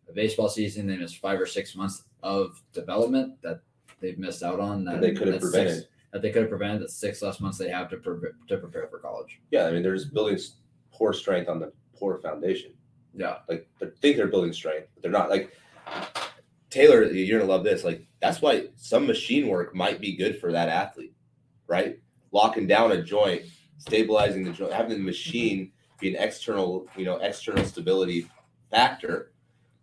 Speaker 5: a baseball season, they miss five or six months of development that they've missed out on that
Speaker 2: That they could have prevented.
Speaker 5: Six, that they could have prevented. That's six less months they have to pre- to prepare for college.
Speaker 2: Yeah, I mean, they're just building poor strength on the poor foundation.
Speaker 5: Yeah,
Speaker 2: Like they think they're building strength, but they're not. Like Taylor, you're gonna love this. Like that's why some machine work might be good for that athlete, right? Locking down a joint, stabilizing the joint, having the machine be an external, you know, external stability factor,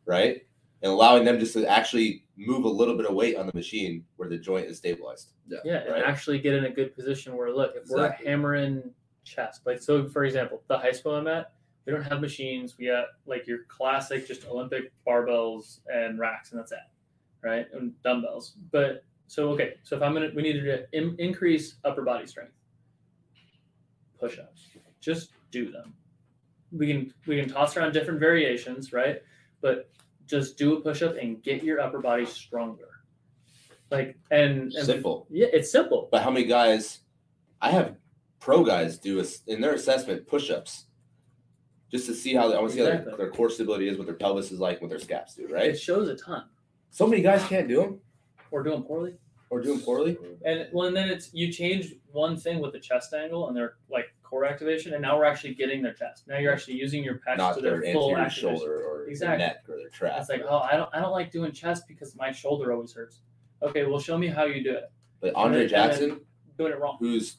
Speaker 2: right? And allowing them just to actually move a little bit of weight on the machine where the joint is stabilized.
Speaker 4: Yeah, and
Speaker 2: Right.
Speaker 4: actually get in a good position where look, if we're
Speaker 2: Exactly.
Speaker 4: hammering chest, like so for example, the high school I'm at, we don't have machines. We got like your classic just Olympic barbells and racks, and that's it, right? And dumbbells. But so okay, so if I'm gonna, we need to in, increase upper body strength. Push-ups, just do them. We can we can toss around different variations, right? But just do a push-up and get your upper body stronger. Like and, and
Speaker 2: Simple.
Speaker 4: yeah, it's simple.
Speaker 2: But how many guys? I have pro guys do a, in their assessment push-ups, just to see how I want to see how their, their core stability is, what their pelvis is like, what their scaps do. Right?
Speaker 4: It shows a ton.
Speaker 2: So many guys can't do them
Speaker 4: Or doing poorly.
Speaker 2: or do them poorly.
Speaker 4: And well, and then it's you change one thing with the chest angle and their like core activation, and now we're actually getting their chest. Now you're actually using your pecs
Speaker 2: Not
Speaker 4: to
Speaker 2: their
Speaker 4: their, full activation.
Speaker 2: shoulder or
Speaker 4: Exactly.
Speaker 2: neck or their trap.
Speaker 4: It's like, oh, I don't, I don't like doing chest because my shoulder always hurts. Okay, well, show me how you do it.
Speaker 2: But Andre
Speaker 4: and then-
Speaker 2: Jackson,
Speaker 4: Doing it wrong.
Speaker 2: who's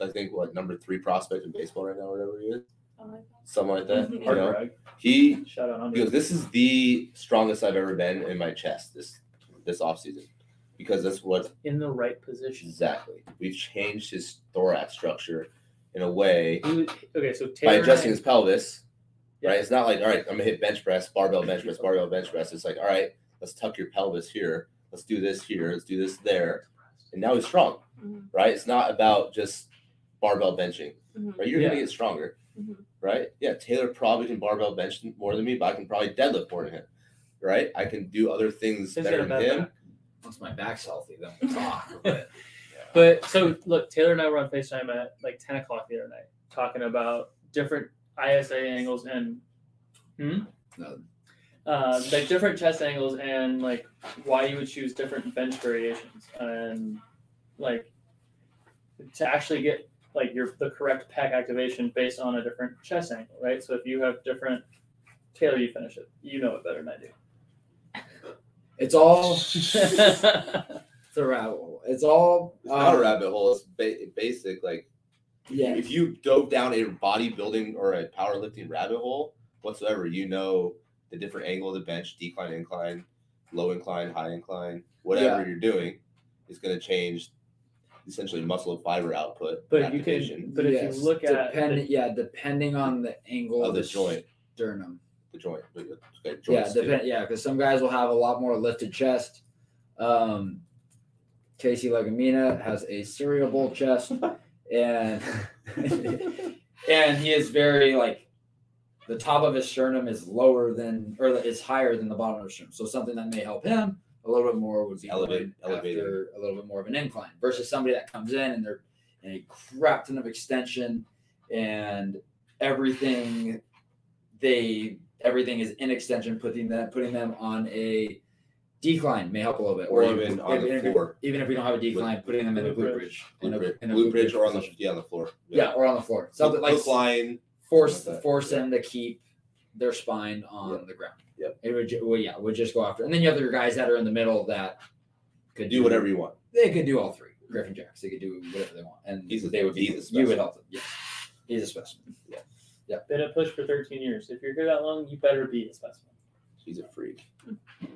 Speaker 2: I think what number three prospect in baseball right now, or whatever he is,
Speaker 3: Oh
Speaker 2: something like that. You know, he
Speaker 4: Shout out
Speaker 2: He
Speaker 4: Andre.
Speaker 2: goes, "This is the strongest I've ever been in my chest this this offseason because that's what
Speaker 4: in the right position.
Speaker 2: exactly we've changed his thorax structure in a way
Speaker 4: was- okay, so
Speaker 2: by
Speaker 4: Taylor and
Speaker 2: adjusting
Speaker 4: I-
Speaker 2: his pelvis.
Speaker 4: Yeah.
Speaker 2: Right, it's not like all right, I'm gonna hit bench press, barbell bench press, barbell bench press. It's like all right, let's tuck your pelvis here. Let's do this here. Let's do this there, and now he's strong.
Speaker 3: Mhm.
Speaker 2: Right, it's not about just barbell benching.
Speaker 3: Mhm.
Speaker 2: Right, you're gonna get stronger.
Speaker 3: Mhm.
Speaker 2: Right, yeah. Taylor probably can barbell bench more than me, but I can probably deadlift more than him. Right, I can do other things
Speaker 4: He's
Speaker 2: better
Speaker 4: got
Speaker 2: than
Speaker 4: bad
Speaker 2: him.
Speaker 4: back.
Speaker 5: once my back's healthy, then [laughs] we'll talk. But
Speaker 4: But so look, Taylor and I were on FaceTime at like 10 o'clock the other night talking about different ISA angles and hmm?
Speaker 5: No.
Speaker 4: Uh, like different chest angles and like why you would choose different bench variations and like to actually get like your the correct pec activation based on a different chest angle, right? So if you have different Taylor, you finish it. You know it better than I do.
Speaker 5: it's all [laughs] it's a rabbit hole. It's all
Speaker 2: It's not a
Speaker 5: uh,
Speaker 2: rabbit hole. It's ba- basic. Like
Speaker 5: Yeah,
Speaker 2: if you dove down a bodybuilding or a powerlifting rabbit hole whatsoever, you know the different angle of the bench, decline, incline, low incline, high incline, whatever you're doing is going to change essentially muscle fiber output.
Speaker 4: But you can-
Speaker 2: activation
Speaker 4: but if you look at
Speaker 5: depending, yeah, depending on the angle
Speaker 2: of the
Speaker 5: s-
Speaker 2: joint,
Speaker 5: sternum.
Speaker 2: the joint. but, okay,
Speaker 5: Yeah,
Speaker 2: joints
Speaker 5: depend. Yeah, because some guys will have a lot more lifted chest. Um, Casey Legumina has a cereal bowl chest, [laughs] and [laughs] and he is very like the top of his sternum is lower than or is higher than the bottom of his sternum. So something that may help him a little bit more would be
Speaker 2: Elevate-
Speaker 5: after a little bit more of an incline versus somebody that comes in and they're in a crap ton of extension and everything they everything is in extension, putting them putting them on a decline may help a little bit,
Speaker 2: Or even on the
Speaker 5: if,
Speaker 2: floor.
Speaker 5: even if we don't have a decline, putting them in the
Speaker 4: Glute
Speaker 5: glute
Speaker 4: bridge.
Speaker 5: bridge, in a,
Speaker 2: Glute bridge,
Speaker 5: in a
Speaker 2: glute bridge or on the yeah on the floor.
Speaker 5: yeah, or on the floor, something like
Speaker 2: hook line.
Speaker 5: force
Speaker 2: like that.
Speaker 5: force them to keep their spine on
Speaker 2: Yep.
Speaker 5: the ground.
Speaker 2: Yep.
Speaker 5: It would, well, yeah, would just go after, and then you have your guys that are in the middle that could
Speaker 2: Do whatever you want.
Speaker 5: They could do all three. Griffin Jax, they could do whatever they want, and
Speaker 2: He's a-
Speaker 5: they would be.
Speaker 2: he's a
Speaker 5: you would help them. Yeah, he's a specimen.
Speaker 2: Yeah. Yeah.
Speaker 4: Been a push for 13 years. If you're here that long, you better be a specimen.
Speaker 2: He's a freak.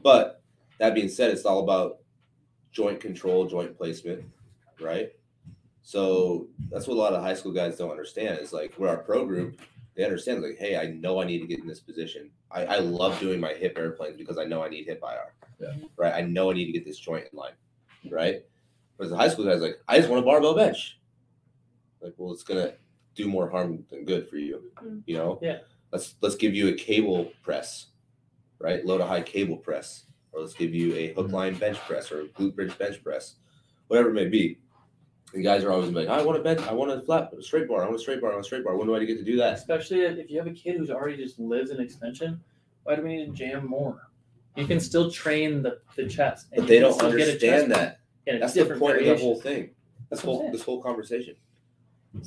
Speaker 2: But that being said, it's all about joint control, joint placement, right? So that's what a lot of high school guys don't understand. Is like we're our pro group, they understand like, hey, I know I need to get in this position. I, I love doing my hip airplanes because I know I need hip IR.
Speaker 5: Yeah.
Speaker 2: Right. I know I need to get this joint in line. Right. But as a high school guy's like, I just want a barbell bench. Like, well, it's gonna do more harm than good for you.
Speaker 3: Mm.
Speaker 2: You know?
Speaker 4: Yeah.
Speaker 2: Let's let's give you a cable press, right? Low to high cable press. Or let's give you a hook
Speaker 5: Mhm.
Speaker 2: line bench press or a glute bridge bench press. Whatever it may be. And guys are always like, I want a bench, I want a flat a straight bar, I want a straight bar, I want a straight bar. When do I get to do that?
Speaker 4: Especially if you have a kid who's already just lives in extension, why do we need to jam more? You can still train the, the chest. and
Speaker 2: But they don't
Speaker 4: still get a
Speaker 2: understand that. That's the point of the whole thing.
Speaker 4: That's
Speaker 2: whole
Speaker 4: saying.
Speaker 2: this whole conversation.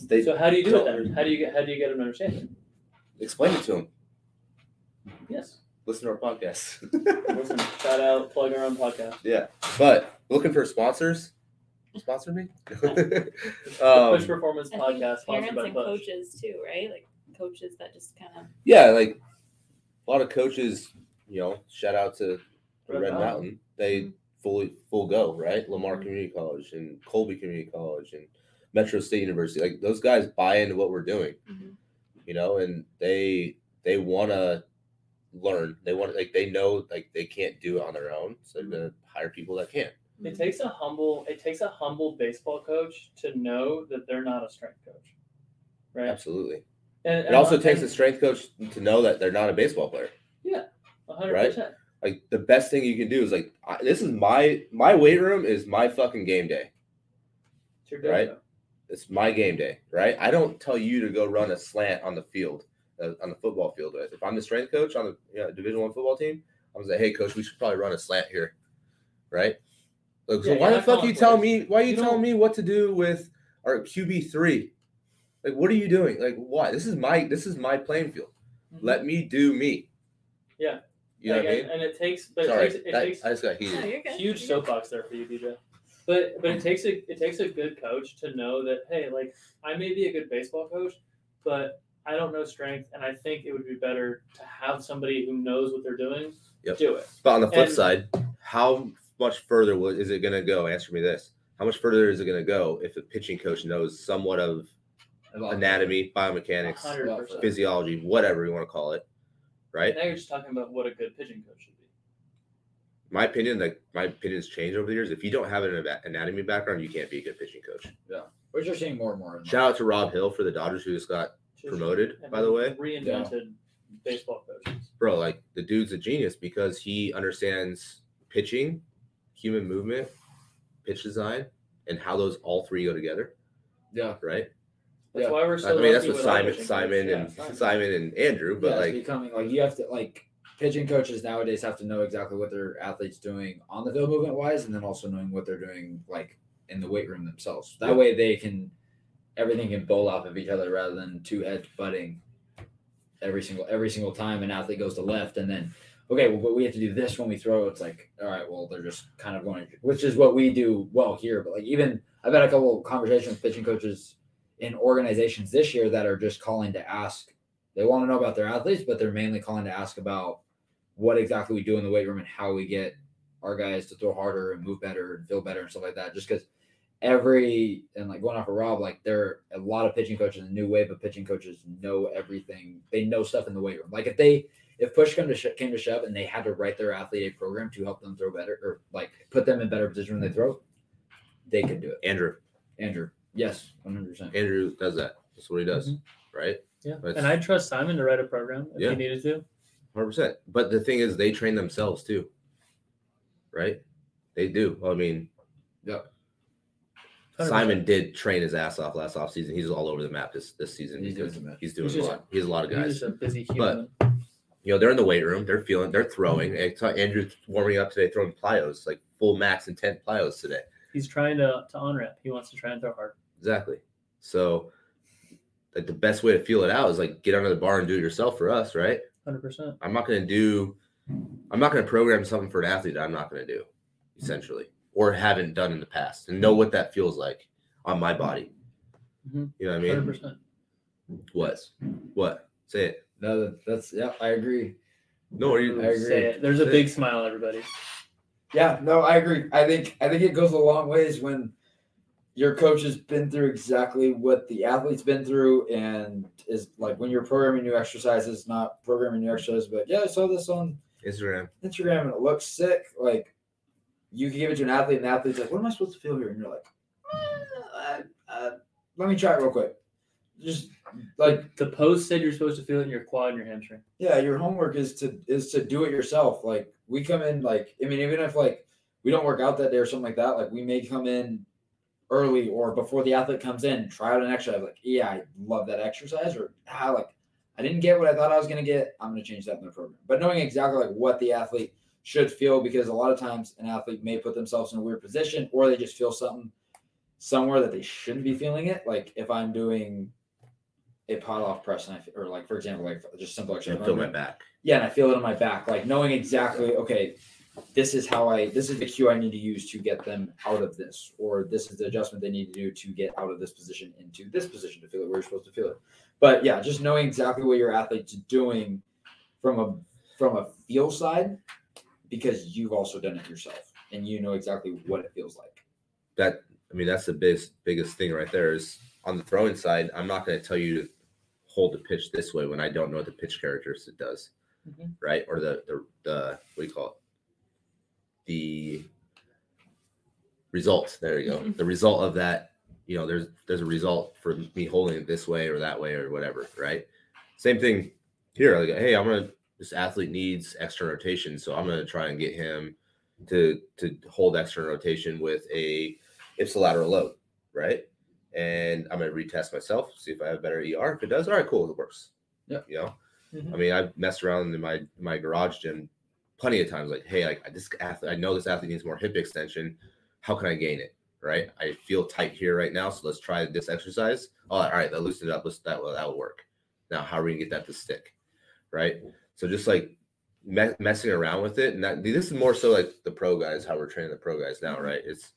Speaker 2: They
Speaker 4: So how do you do it then? How do you get how do you get them to understand it?
Speaker 2: explain it to them.
Speaker 4: Yes.
Speaker 2: Listen to our podcast. [laughs]
Speaker 4: Listen, shout out, plug our own podcast.
Speaker 2: yeah. But looking for sponsors. Sponsor me. [laughs] Um,
Speaker 4: Push Performance Podcast, sponsored
Speaker 3: parents
Speaker 4: by
Speaker 3: and
Speaker 4: Push.
Speaker 3: coaches too, right? Like coaches that just kind of
Speaker 2: yeah, like a lot of coaches, you know, shout out to
Speaker 4: Red
Speaker 2: Red,
Speaker 4: Mountain.
Speaker 2: Mountain. They fully full go, right? Lamar
Speaker 3: Mhm.
Speaker 2: Community College and Colby Community College and Metro State University. Like those guys buy into what we're doing,
Speaker 3: Mhm.
Speaker 2: you know, and they they want to learn. They want like they know like they can't do it on their own, so they're gonna mm-hmm. hire people that can. Mm-hmm.
Speaker 4: It takes a humble it takes a humble baseball coach to know that they're not a strength coach. Right?
Speaker 2: Absolutely.
Speaker 4: And,
Speaker 2: It also takes a strength coach to know that they're not a baseball player.
Speaker 4: Yeah, hundred
Speaker 2: right?
Speaker 4: percent.
Speaker 2: Like the best thing you can do is like I, this is my my weight room is my fucking game day.
Speaker 4: It's your
Speaker 2: Right.
Speaker 4: dojo.
Speaker 2: It's my game day, right? I don't tell you to go run a slant on the field, on the football field. If I'm the strength coach on the you know, Division One football team, I'm gonna say, "Hey, coach, we should probably run a slant here," right? Like, so
Speaker 4: Yeah,
Speaker 2: why
Speaker 4: you're
Speaker 2: the fuck you tell me? Why are you,
Speaker 4: You
Speaker 2: telling
Speaker 4: don't-
Speaker 2: me what to do with our QB three? Like, what are you doing? Like, why? This is my this is my playing field.
Speaker 4: Mhm.
Speaker 2: Let me do me.
Speaker 4: Yeah.
Speaker 2: You know
Speaker 4: Like,
Speaker 2: what I
Speaker 4: and,
Speaker 2: mean?
Speaker 4: and it takes but
Speaker 2: Sorry,
Speaker 4: it takes it
Speaker 2: that-
Speaker 4: takes
Speaker 2: I just got heated.
Speaker 3: you're
Speaker 4: huge soapbox there for you, BJ. But but it takes a it takes a good coach to know that hey, like I may be a good baseball coach, but I don't know strength, and I think it would be better to have somebody who knows what they're doing
Speaker 2: Yep.
Speaker 4: do it.
Speaker 2: But on the flip
Speaker 4: And-
Speaker 2: side, how much further is it going to go? Answer me this: How much further is it going to go if the pitching coach knows somewhat of anatomy, biomechanics,
Speaker 4: hundred percent.
Speaker 2: physiology, whatever you want to call it, right?
Speaker 4: Now you're just talking about what a good pitching coach should be.
Speaker 2: My opinion, like my opinions change over the years. If you don't have an anatomy background, you can't be a good pitching coach.
Speaker 5: Yeah, which you're seeing more and more.
Speaker 2: Shout out to Rob Hill for the Dodgers who just got
Speaker 4: Just-
Speaker 2: promoted.
Speaker 4: and
Speaker 2: By the way,
Speaker 4: reinvented baseball coaches.
Speaker 2: bro, like the dude's a genius because he understands pitching, human movement, pitch design, and how those all three go together,
Speaker 5: Yeah.
Speaker 2: right?
Speaker 4: That's
Speaker 5: Yeah.
Speaker 4: why we're so.
Speaker 2: I mean, that's
Speaker 4: lucky
Speaker 2: what
Speaker 4: our
Speaker 2: Simon,
Speaker 4: pitching
Speaker 2: Simon,
Speaker 4: coaches.
Speaker 2: and
Speaker 4: Yeah,
Speaker 2: Simon. and Andrew. But
Speaker 5: yeah,
Speaker 2: like,
Speaker 5: it's becoming like you have to like pitching coaches nowadays have to know exactly what their athletes doing on the field movement wise, and then also knowing what they're doing like in the weight room themselves. That
Speaker 2: Yeah.
Speaker 5: way they can everything can bowl off of each other rather than two heads butting every single every single time an athlete goes to left. And then okay well but we have to do this when we throw. It's like all right well they're just kind of going to, which is what we do well here. But like even i've had a couple of conversations with pitching coaches in organizations this year that are just calling to ask. They want to know about their athletes but they're mainly calling to ask about what exactly we do in the weight room and how we get our guys to throw harder and move better and feel better and stuff like that. Just because every and like going off of Rob, like there are a lot of pitching coaches, a new wave of pitching coaches know everything. They know stuff in the weight room. Like if they if push came to sh- came to shove and they had to write their athlete a program to help them throw better or like put them in better position when they throw, they could do it.
Speaker 2: Andrew,
Speaker 5: Andrew, yes, one hundred percent.
Speaker 2: Andrew does that. That's what he does, mm-hmm. right?
Speaker 4: Yeah,
Speaker 2: But-
Speaker 4: and I trust Simon to write a program if
Speaker 2: Yeah.
Speaker 4: he needed to.
Speaker 2: Hundred percent. But the thing is, they train themselves too, right? They do. I mean,
Speaker 5: Yeah.
Speaker 4: 100%.
Speaker 2: Simon did train his ass off last offseason. He's all over the map this this season
Speaker 5: He's
Speaker 2: because
Speaker 5: doing the-
Speaker 2: he's doing
Speaker 4: He's
Speaker 2: a
Speaker 4: just-
Speaker 2: lot. He's a lot of
Speaker 4: He's
Speaker 2: guys.
Speaker 4: just a busy
Speaker 2: But- You know, they're in the weight room. They're feeling. They're throwing. I saw Andrew warming up today, throwing plyos, like full max intent plyos today.
Speaker 4: He's trying to to on ramp. He wants to try and throw hard.
Speaker 2: Exactly. So, like the best way to feel it out is like get under the bar and do it yourself. For us, right?
Speaker 4: Hundred percent.
Speaker 2: I'm not going to do. I'm not going to program something for an athlete that I'm not going to do, essentially, or haven't done in the past, and know what that feels like on my body.
Speaker 4: Mhm.
Speaker 2: You know what I
Speaker 4: Hundred
Speaker 2: mean?
Speaker 4: percent.
Speaker 2: What? What? Say it.
Speaker 5: No, that's yeah, I agree.
Speaker 2: No, are you?
Speaker 5: I agree.
Speaker 4: Say it. There's a
Speaker 2: Say
Speaker 4: big
Speaker 2: it.
Speaker 4: smile, everybody.
Speaker 5: Yeah, no, I agree. I think I think it goes a long ways when your coach has been through exactly what the athlete's been through and is like when you're programming new exercises, not programming new exercises, but yeah, I saw this on
Speaker 2: Instagram.
Speaker 5: Instagram and it looks sick. Like you can give it to an athlete, and the athlete's like, "What am I supposed to feel here?" And you're like, uh, uh, "Let me try it real quick." Just like
Speaker 4: The post said you're supposed to feel it in your quad and your hamstring.
Speaker 5: yeah, your homework is to is to do it yourself. Like we come in like I mean, even if like we don't work out that day or something like that, like we may come in early or before the athlete comes in, try out an exercise. Like, yeah, I love that exercise, or ah, like I didn't get what I thought I was gonna get. I'm gonna change that in the program. But knowing exactly like what the athlete should feel, because a lot of times an athlete may put themselves in a weird position, or they just feel something somewhere that they shouldn't be feeling it. Like if I'm doing a Pallof press and I, or like for example, like just simple
Speaker 2: I
Speaker 5: exercise.
Speaker 2: feel my back.
Speaker 5: Yeah, and I feel it on my back, like knowing exactly, okay, this is how I, this is the cue I need to use to get them out of this, or this is the adjustment they need to do to get out of this position into this position to feel it where you're supposed to feel it. But yeah, just knowing exactly what your athlete's doing from a from a feel side, because you've also done it yourself and you know exactly what it feels like.
Speaker 2: That I mean, that's the biggest biggest thing right there. Is on the throwing side, I'm not going to tell you to hold the pitch this way when I don't know what the pitch characteristic does,
Speaker 5: Mhm.
Speaker 2: right? Or the the the what do you call it? The result. There you go.
Speaker 3: Mhm.
Speaker 2: The result of that. You know, there's there's a result for me holding it this way or that way or whatever, right? Same thing here. Like, hey, I'm gonna this athlete needs extra rotation, so I'm gonna try and get him to to hold extra rotation with a ipsilateral load, right? And I'm gonna retest myself, see if I have better ER. If it does, all right, cool, it works.
Speaker 5: Yeah.
Speaker 2: You know,
Speaker 4: Mhm.
Speaker 2: I mean, I've messed around in my my garage gym plenty of times. Like, hey, like this athlete, I know this athlete needs more hip extension. How can I gain it? Right? I feel tight here right now, so let's try this exercise. Oh, all right, that loosened it up. Let's that will that will work. Now, how are we gonna get that to stick? Right? So just like me- messing around with it, and that this is more so like the pro guys, how we're training the pro guys now, mm-hmm. right? It's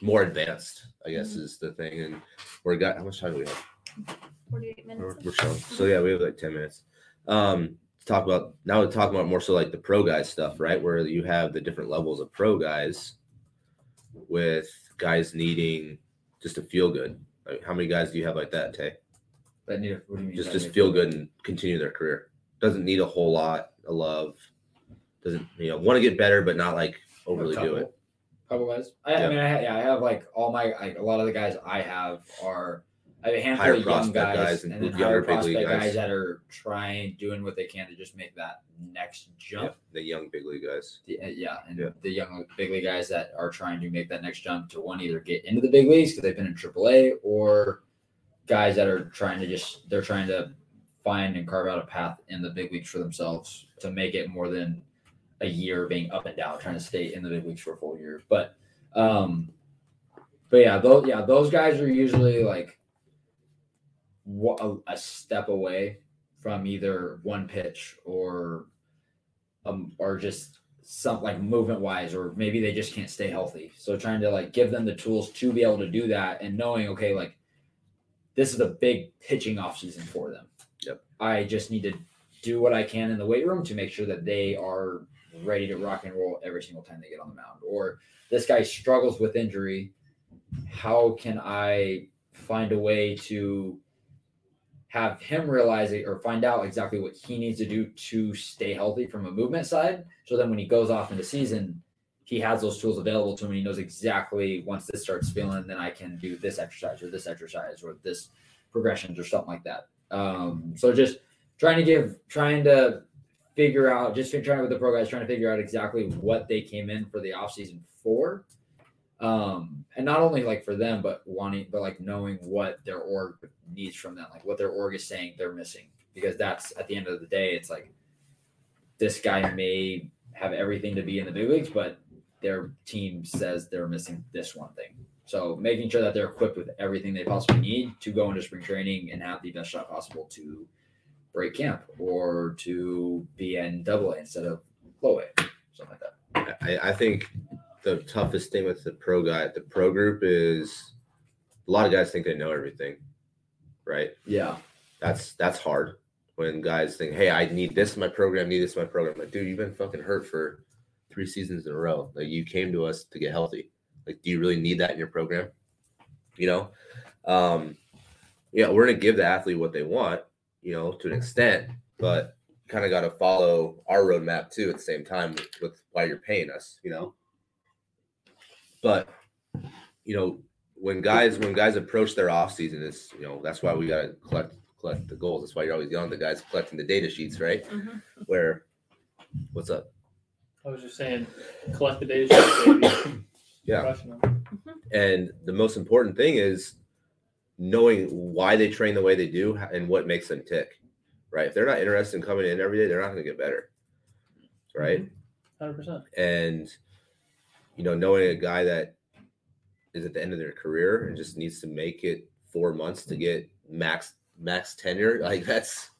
Speaker 2: more advanced, I guess, mm-hmm. is the thing. And we're got how much time do we have?
Speaker 3: 48 minutes.
Speaker 2: we're showing. So mm-hmm. yeah, we have like 10 minutes. Um to talk about now we're talking about more so like the pro guys stuff, right? Where you have the different levels of pro guys with guys needing just to feel good. Like how many guys do you have like that, Tay?
Speaker 5: But need, what do you mean?
Speaker 2: Just just feel good and continue their career. Doesn't need a whole lot of love. Doesn't you know want to get better, but not like overly do it.
Speaker 5: Couple guys. I,
Speaker 2: Yeah.
Speaker 5: I mean, I, ha- yeah, I have like all my like a lot of the guys I have are I have a handful
Speaker 2: Higher
Speaker 5: of young guys,
Speaker 2: guys and
Speaker 5: and then
Speaker 2: younger
Speaker 5: higher prospect guys.
Speaker 2: guys.
Speaker 5: that are trying, doing what they can to just make that next jump.
Speaker 2: The young big league guys.
Speaker 5: The- uh, yeah, and
Speaker 2: Yeah.
Speaker 5: the young big league guys that are trying to make that next jump to one either get into the big leagues because they've been in AAA, or guys that are trying to just they're trying to find and carve out a path in the big leagues for themselves to make it more than a year being up and down, trying to stay in the big leagues for a full year. But um, but yeah, those yeah those guys are usually like a, a step away from either one pitch or um or just some like movement wise or maybe they just can't stay healthy so trying to like give them the tools to be able to do that and knowing okay like this is a big pitching off season for them. I just need to do what i can in the weight room to make sure that they are ready to rock and roll every single time they get on the mound or this guy struggles with injury how can i find a way to have him realize it or find out exactly what he needs to do to stay healthy from a movement side. So then when he goes off into season, he has those tools available to him and he knows exactly once this starts feeling, then I can do this exercise or this exercise or this progressions or something like that. Um, so just trying to give, trying to figure out, just trying with the pro guys, trying to figure out exactly what they came in for the off season for. Um and not only like for them but wanting but like knowing what their org needs from them like what their org is saying they're missing. Because that's at the end of the day it's like this guy may have everything to be in the big leagues but their team says they're missing this one thing so making sure that they're equipped with everything they possibly need to go into spring training and have the best shot possible to break camp or to be in double a instead of low a something like that
Speaker 2: I, I think the toughest thing with the pro guy, the pro group is a lot of guys think they know everything, right?
Speaker 5: yeah
Speaker 2: That's that's hard. when guys think, "Hey, I need this in my program, need this in my program." Like, dude, you've been fucking hurt for three seasons in a row. Like, you came to us to get healthy. Like, do you really need that in your program? You know, um, yeah, we're gonna give the athlete what they want, you know, to an extent, but kind of got to follow our roadmap too at the same time with, with why you're paying us, you know. But you know, when guys when guys approach their off season, is you know that's why we gotta collect collect the goals. That's why you're always yelling the guys collecting the data sheets, right?
Speaker 3: Mhm.
Speaker 2: Where, what's up?
Speaker 4: I was just saying, collect the data. sheet, baby. [coughs]
Speaker 2: Yeah.
Speaker 4: Crushing. Mm-hmm.
Speaker 2: And the most important thing is knowing why they train the way they do and what makes them tick, right? If they're not interested in coming in every day, they're not going to get better, right? Mm-hmm.
Speaker 4: Hundred percent.
Speaker 2: And you know, knowing a guy that is at the end of their career and just needs to make it four months to get max max tenure, [laughs] like that's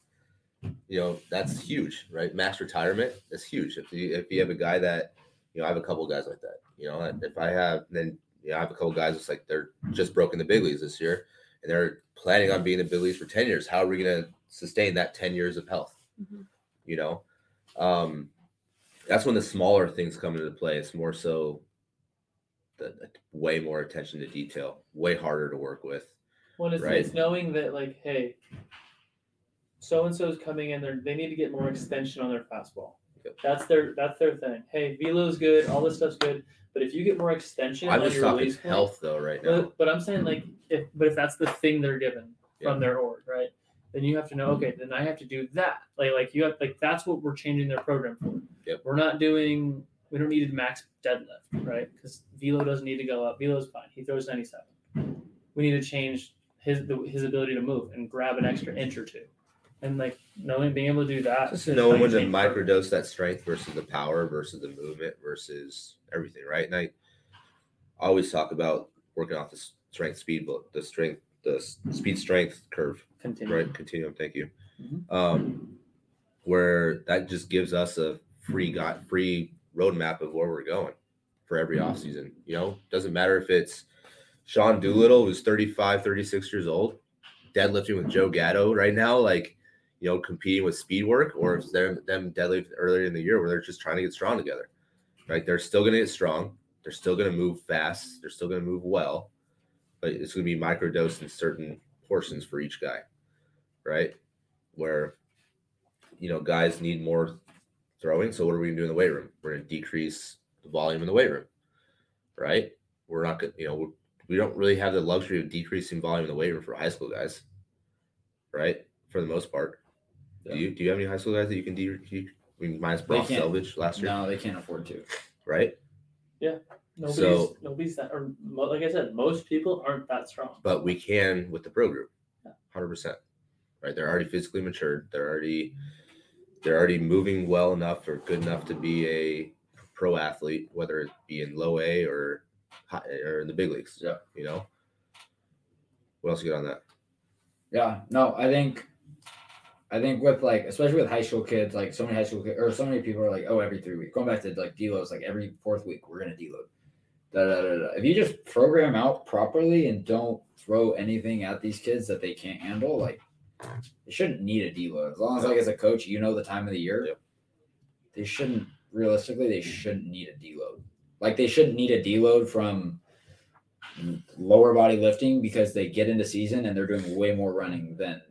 Speaker 2: you know that's huge, right? Max retirement, that's huge. If you if you have a guy that you know, I have a couple guys like that. You know, if I have then you know, I have a couple guys that's like they're just broken the big leagues this year and they're planning on being in the big leagues for 10 years. How are we gonna sustain that 10 years of health?
Speaker 3: Mhm.
Speaker 2: You know? Um that's when the smaller things come into play. It's more so the, the way more attention to detail, way harder to work with.
Speaker 4: Well, it's,
Speaker 2: Right.
Speaker 4: it's knowing that like, hey, so and so is coming in there. They need to get more extension on their fastball. That's their that's their thing. Hey, velo's good, all this stuff's good, but if you get more extension
Speaker 2: I'm
Speaker 4: on
Speaker 2: just
Speaker 4: your
Speaker 2: talking
Speaker 4: release point,
Speaker 2: health though right now.
Speaker 4: But, but I'm saying like if but if that's the thing they're given
Speaker 2: Yeah.
Speaker 4: from their org, right? Then you have to know, okay, then I have to do that. Like like you have like that's what we're changing their program for.
Speaker 2: Yep.
Speaker 4: We're not doing we don't need a max deadlift, right? Because Velo doesn't need to go up. Velo's fine. He throws 97. We need to change his the, his ability to move and grab an extra inch or two. And like knowing being able to do that.
Speaker 2: Just
Speaker 4: is
Speaker 2: knowing
Speaker 4: how
Speaker 2: when to
Speaker 4: change programs.
Speaker 2: microdose that strength versus the power versus the movement versus everything, right? And I always talk about working off the strength speed, but the strength, the speed strength curve,
Speaker 4: Continue.
Speaker 2: right? Continuum. Thank you.
Speaker 4: Mhm.
Speaker 2: Um, where that just gives us a free got free roadmap of where we're going for every
Speaker 4: Mm-hmm.
Speaker 2: offseason. You know, doesn't matter if it's Sean Doolittle, who's 35, 36 years old, deadlifting with Joe Gatto right now, like, you know, competing with speed work, or if mm-hmm. they're them deadlift earlier in the year where they're just trying to get strong together, right? They're still going to get strong. They're still going to move fast. They're still going to move well, but it's going to be microdosed in certain portions for each guy, right? Where, you know, guys need more throwing. So what are we going to do in the weight room? We're going to decrease the volume in the weight room, right? We're not going to, you know, we don't really have the luxury of decreasing volume in the weight room for high school guys, right? For the most part.
Speaker 5: Yeah.
Speaker 2: Do you do you have any high school guys that you can de? You, I mean, minus Brock
Speaker 5: can't.
Speaker 2: Selvidge last year,
Speaker 5: No, they can't afford to.
Speaker 2: right?
Speaker 4: Nobody's
Speaker 2: So-
Speaker 4: nobody's that or mo- like I said, most people aren't that strong.
Speaker 2: But we can with the pro group,
Speaker 4: Yeah.
Speaker 2: hundred percent, right? They're already physically matured. They're already they're already moving well enough or good enough to be a pro athlete, whether it be in low A or high, or in the big leagues.
Speaker 5: Yeah.
Speaker 2: you know. What else you got on that?
Speaker 5: Yeah, no, I think, I think with like, especially with high school kids, like so many high school kids, or so many people are like, oh, every three weeks. Going back to like deloads, like every fourth week, we're gonna deload. Da, da, da, da. If you just program out properly and don't throw anything at these kids that they can't handle, like they shouldn't need a deload. As long as like as a coach, you know the time of the year.
Speaker 2: Yep.
Speaker 5: They shouldn't realistically, they shouldn't need a deload. Like they shouldn't need a deload from lower body lifting because they get into season and they're doing way more running than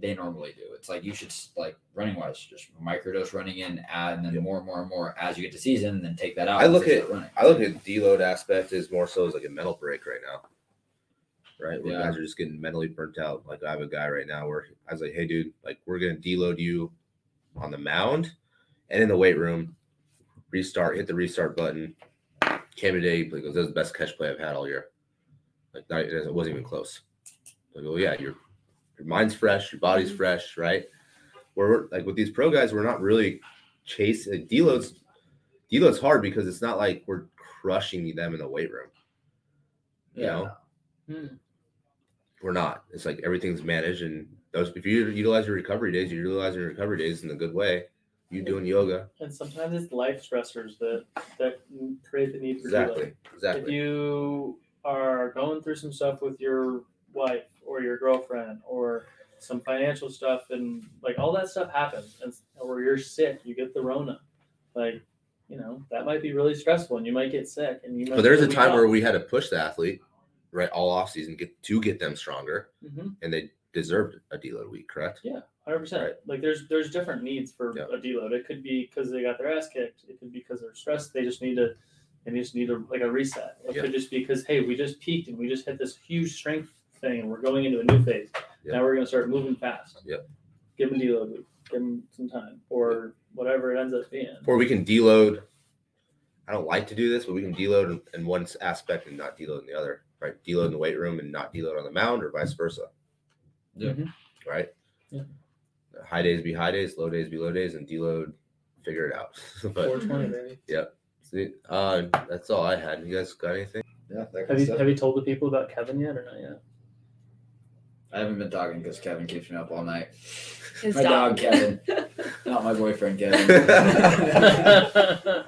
Speaker 5: they normally do. It's like you should like running wise, just microdose running in, add, and then
Speaker 2: Yep.
Speaker 5: more and more and more as you get to season, and then take that out.
Speaker 2: I look at-. I look at the deload aspect is more so as like a mental break right now. Right. Where
Speaker 5: Yeah.
Speaker 2: guys are just getting mentally burnt out. Like I have a guy right now where I was like, hey dude, like we're gonna deload you on the mound and in the weight room, restart, hit the restart button. Came today, like that was the best catch play I've had all year. Like not, it wasn't even close. Like, oh yeah, your your mind's fresh, your body's fresh, right? We're like with these pro guys, we're not really chasing like, deloads deload's hard because it's not like we're crushing them in the weight room. You
Speaker 5: Yeah.
Speaker 2: know,
Speaker 4: Hmm.
Speaker 2: we're not. It's like everything's managed, and those if you utilize your recovery days, you utilize your recovery days in a good way. You doing yoga,
Speaker 4: And sometimes it's life stressors that that create the need for
Speaker 2: exactly,
Speaker 4: deload. If
Speaker 2: exactly.
Speaker 4: you are going through some stuff with your wife or your girlfriend or some financial stuff and like all that stuff happens and or you're sick you get the rona like you know that might be really stressful and you might get sick and you might
Speaker 2: But there's a time
Speaker 4: off.
Speaker 2: where we had to push the athlete, right, all off season get to get them stronger,
Speaker 4: Mhm.
Speaker 2: and they deserved a deload week, correct?
Speaker 4: yeah Hundred percent.
Speaker 2: Right.
Speaker 4: Like there's there's different needs for
Speaker 2: Yeah.
Speaker 4: a deload. It could be because they got their ass kicked. It could be because they're stressed. They just need to, and they just need a like a reset. It
Speaker 2: Yeah.
Speaker 4: could just be because hey, we just peaked and we just hit this huge strength thing and we're going into a new phase.
Speaker 2: Yeah.
Speaker 4: Now we're gonna start moving fast.
Speaker 2: Yep.
Speaker 4: Give them a deload. Give them some time or whatever it ends up being.
Speaker 2: Or we can deload. I don't like to do this, but we can deload in, in one aspect and not deload in the other, right? Deload in the weight room and not deload on the mound, or vice versa,
Speaker 5: Yeah.
Speaker 4: Mhm.
Speaker 2: right?
Speaker 4: Yeah.
Speaker 2: High days be high days, low days be low days, and deload, figure it out. [laughs] but
Speaker 4: 420, baby.
Speaker 2: see, uh, that's all I had. You guys got anything?
Speaker 5: Yeah,
Speaker 4: Have you have you told the people about Kevin yet or not yet?
Speaker 5: I haven't been talking because Kevin keeps me up all night.
Speaker 3: His
Speaker 5: My dog, Kevin. Not my boyfriend Kevin. [laughs]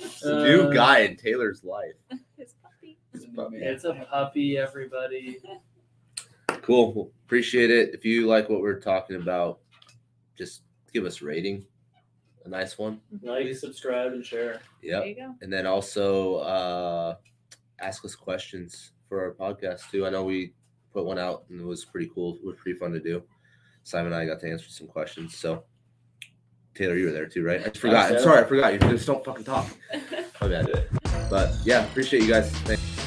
Speaker 2: It's a new
Speaker 4: Uh,
Speaker 2: guy in Taylor's life.
Speaker 3: His puppy.
Speaker 4: It's a puppy, everybody.
Speaker 2: Cool. Well, appreciate it. If you like what we're talking about, just give us a rating. A nice one.
Speaker 4: Like, subscribe, and share.
Speaker 2: Yep.
Speaker 3: There you go.
Speaker 2: And then also uh ask us questions for our podcast too. I know we put one out and it was pretty cool. It was pretty fun to do. Simon and I got to answer some questions. So Taylor, you were there too, right? I forgot. I'm sorry, I forgot. You just don't fucking talk. [laughs] My bad. But yeah, appreciate you guys. Thanks.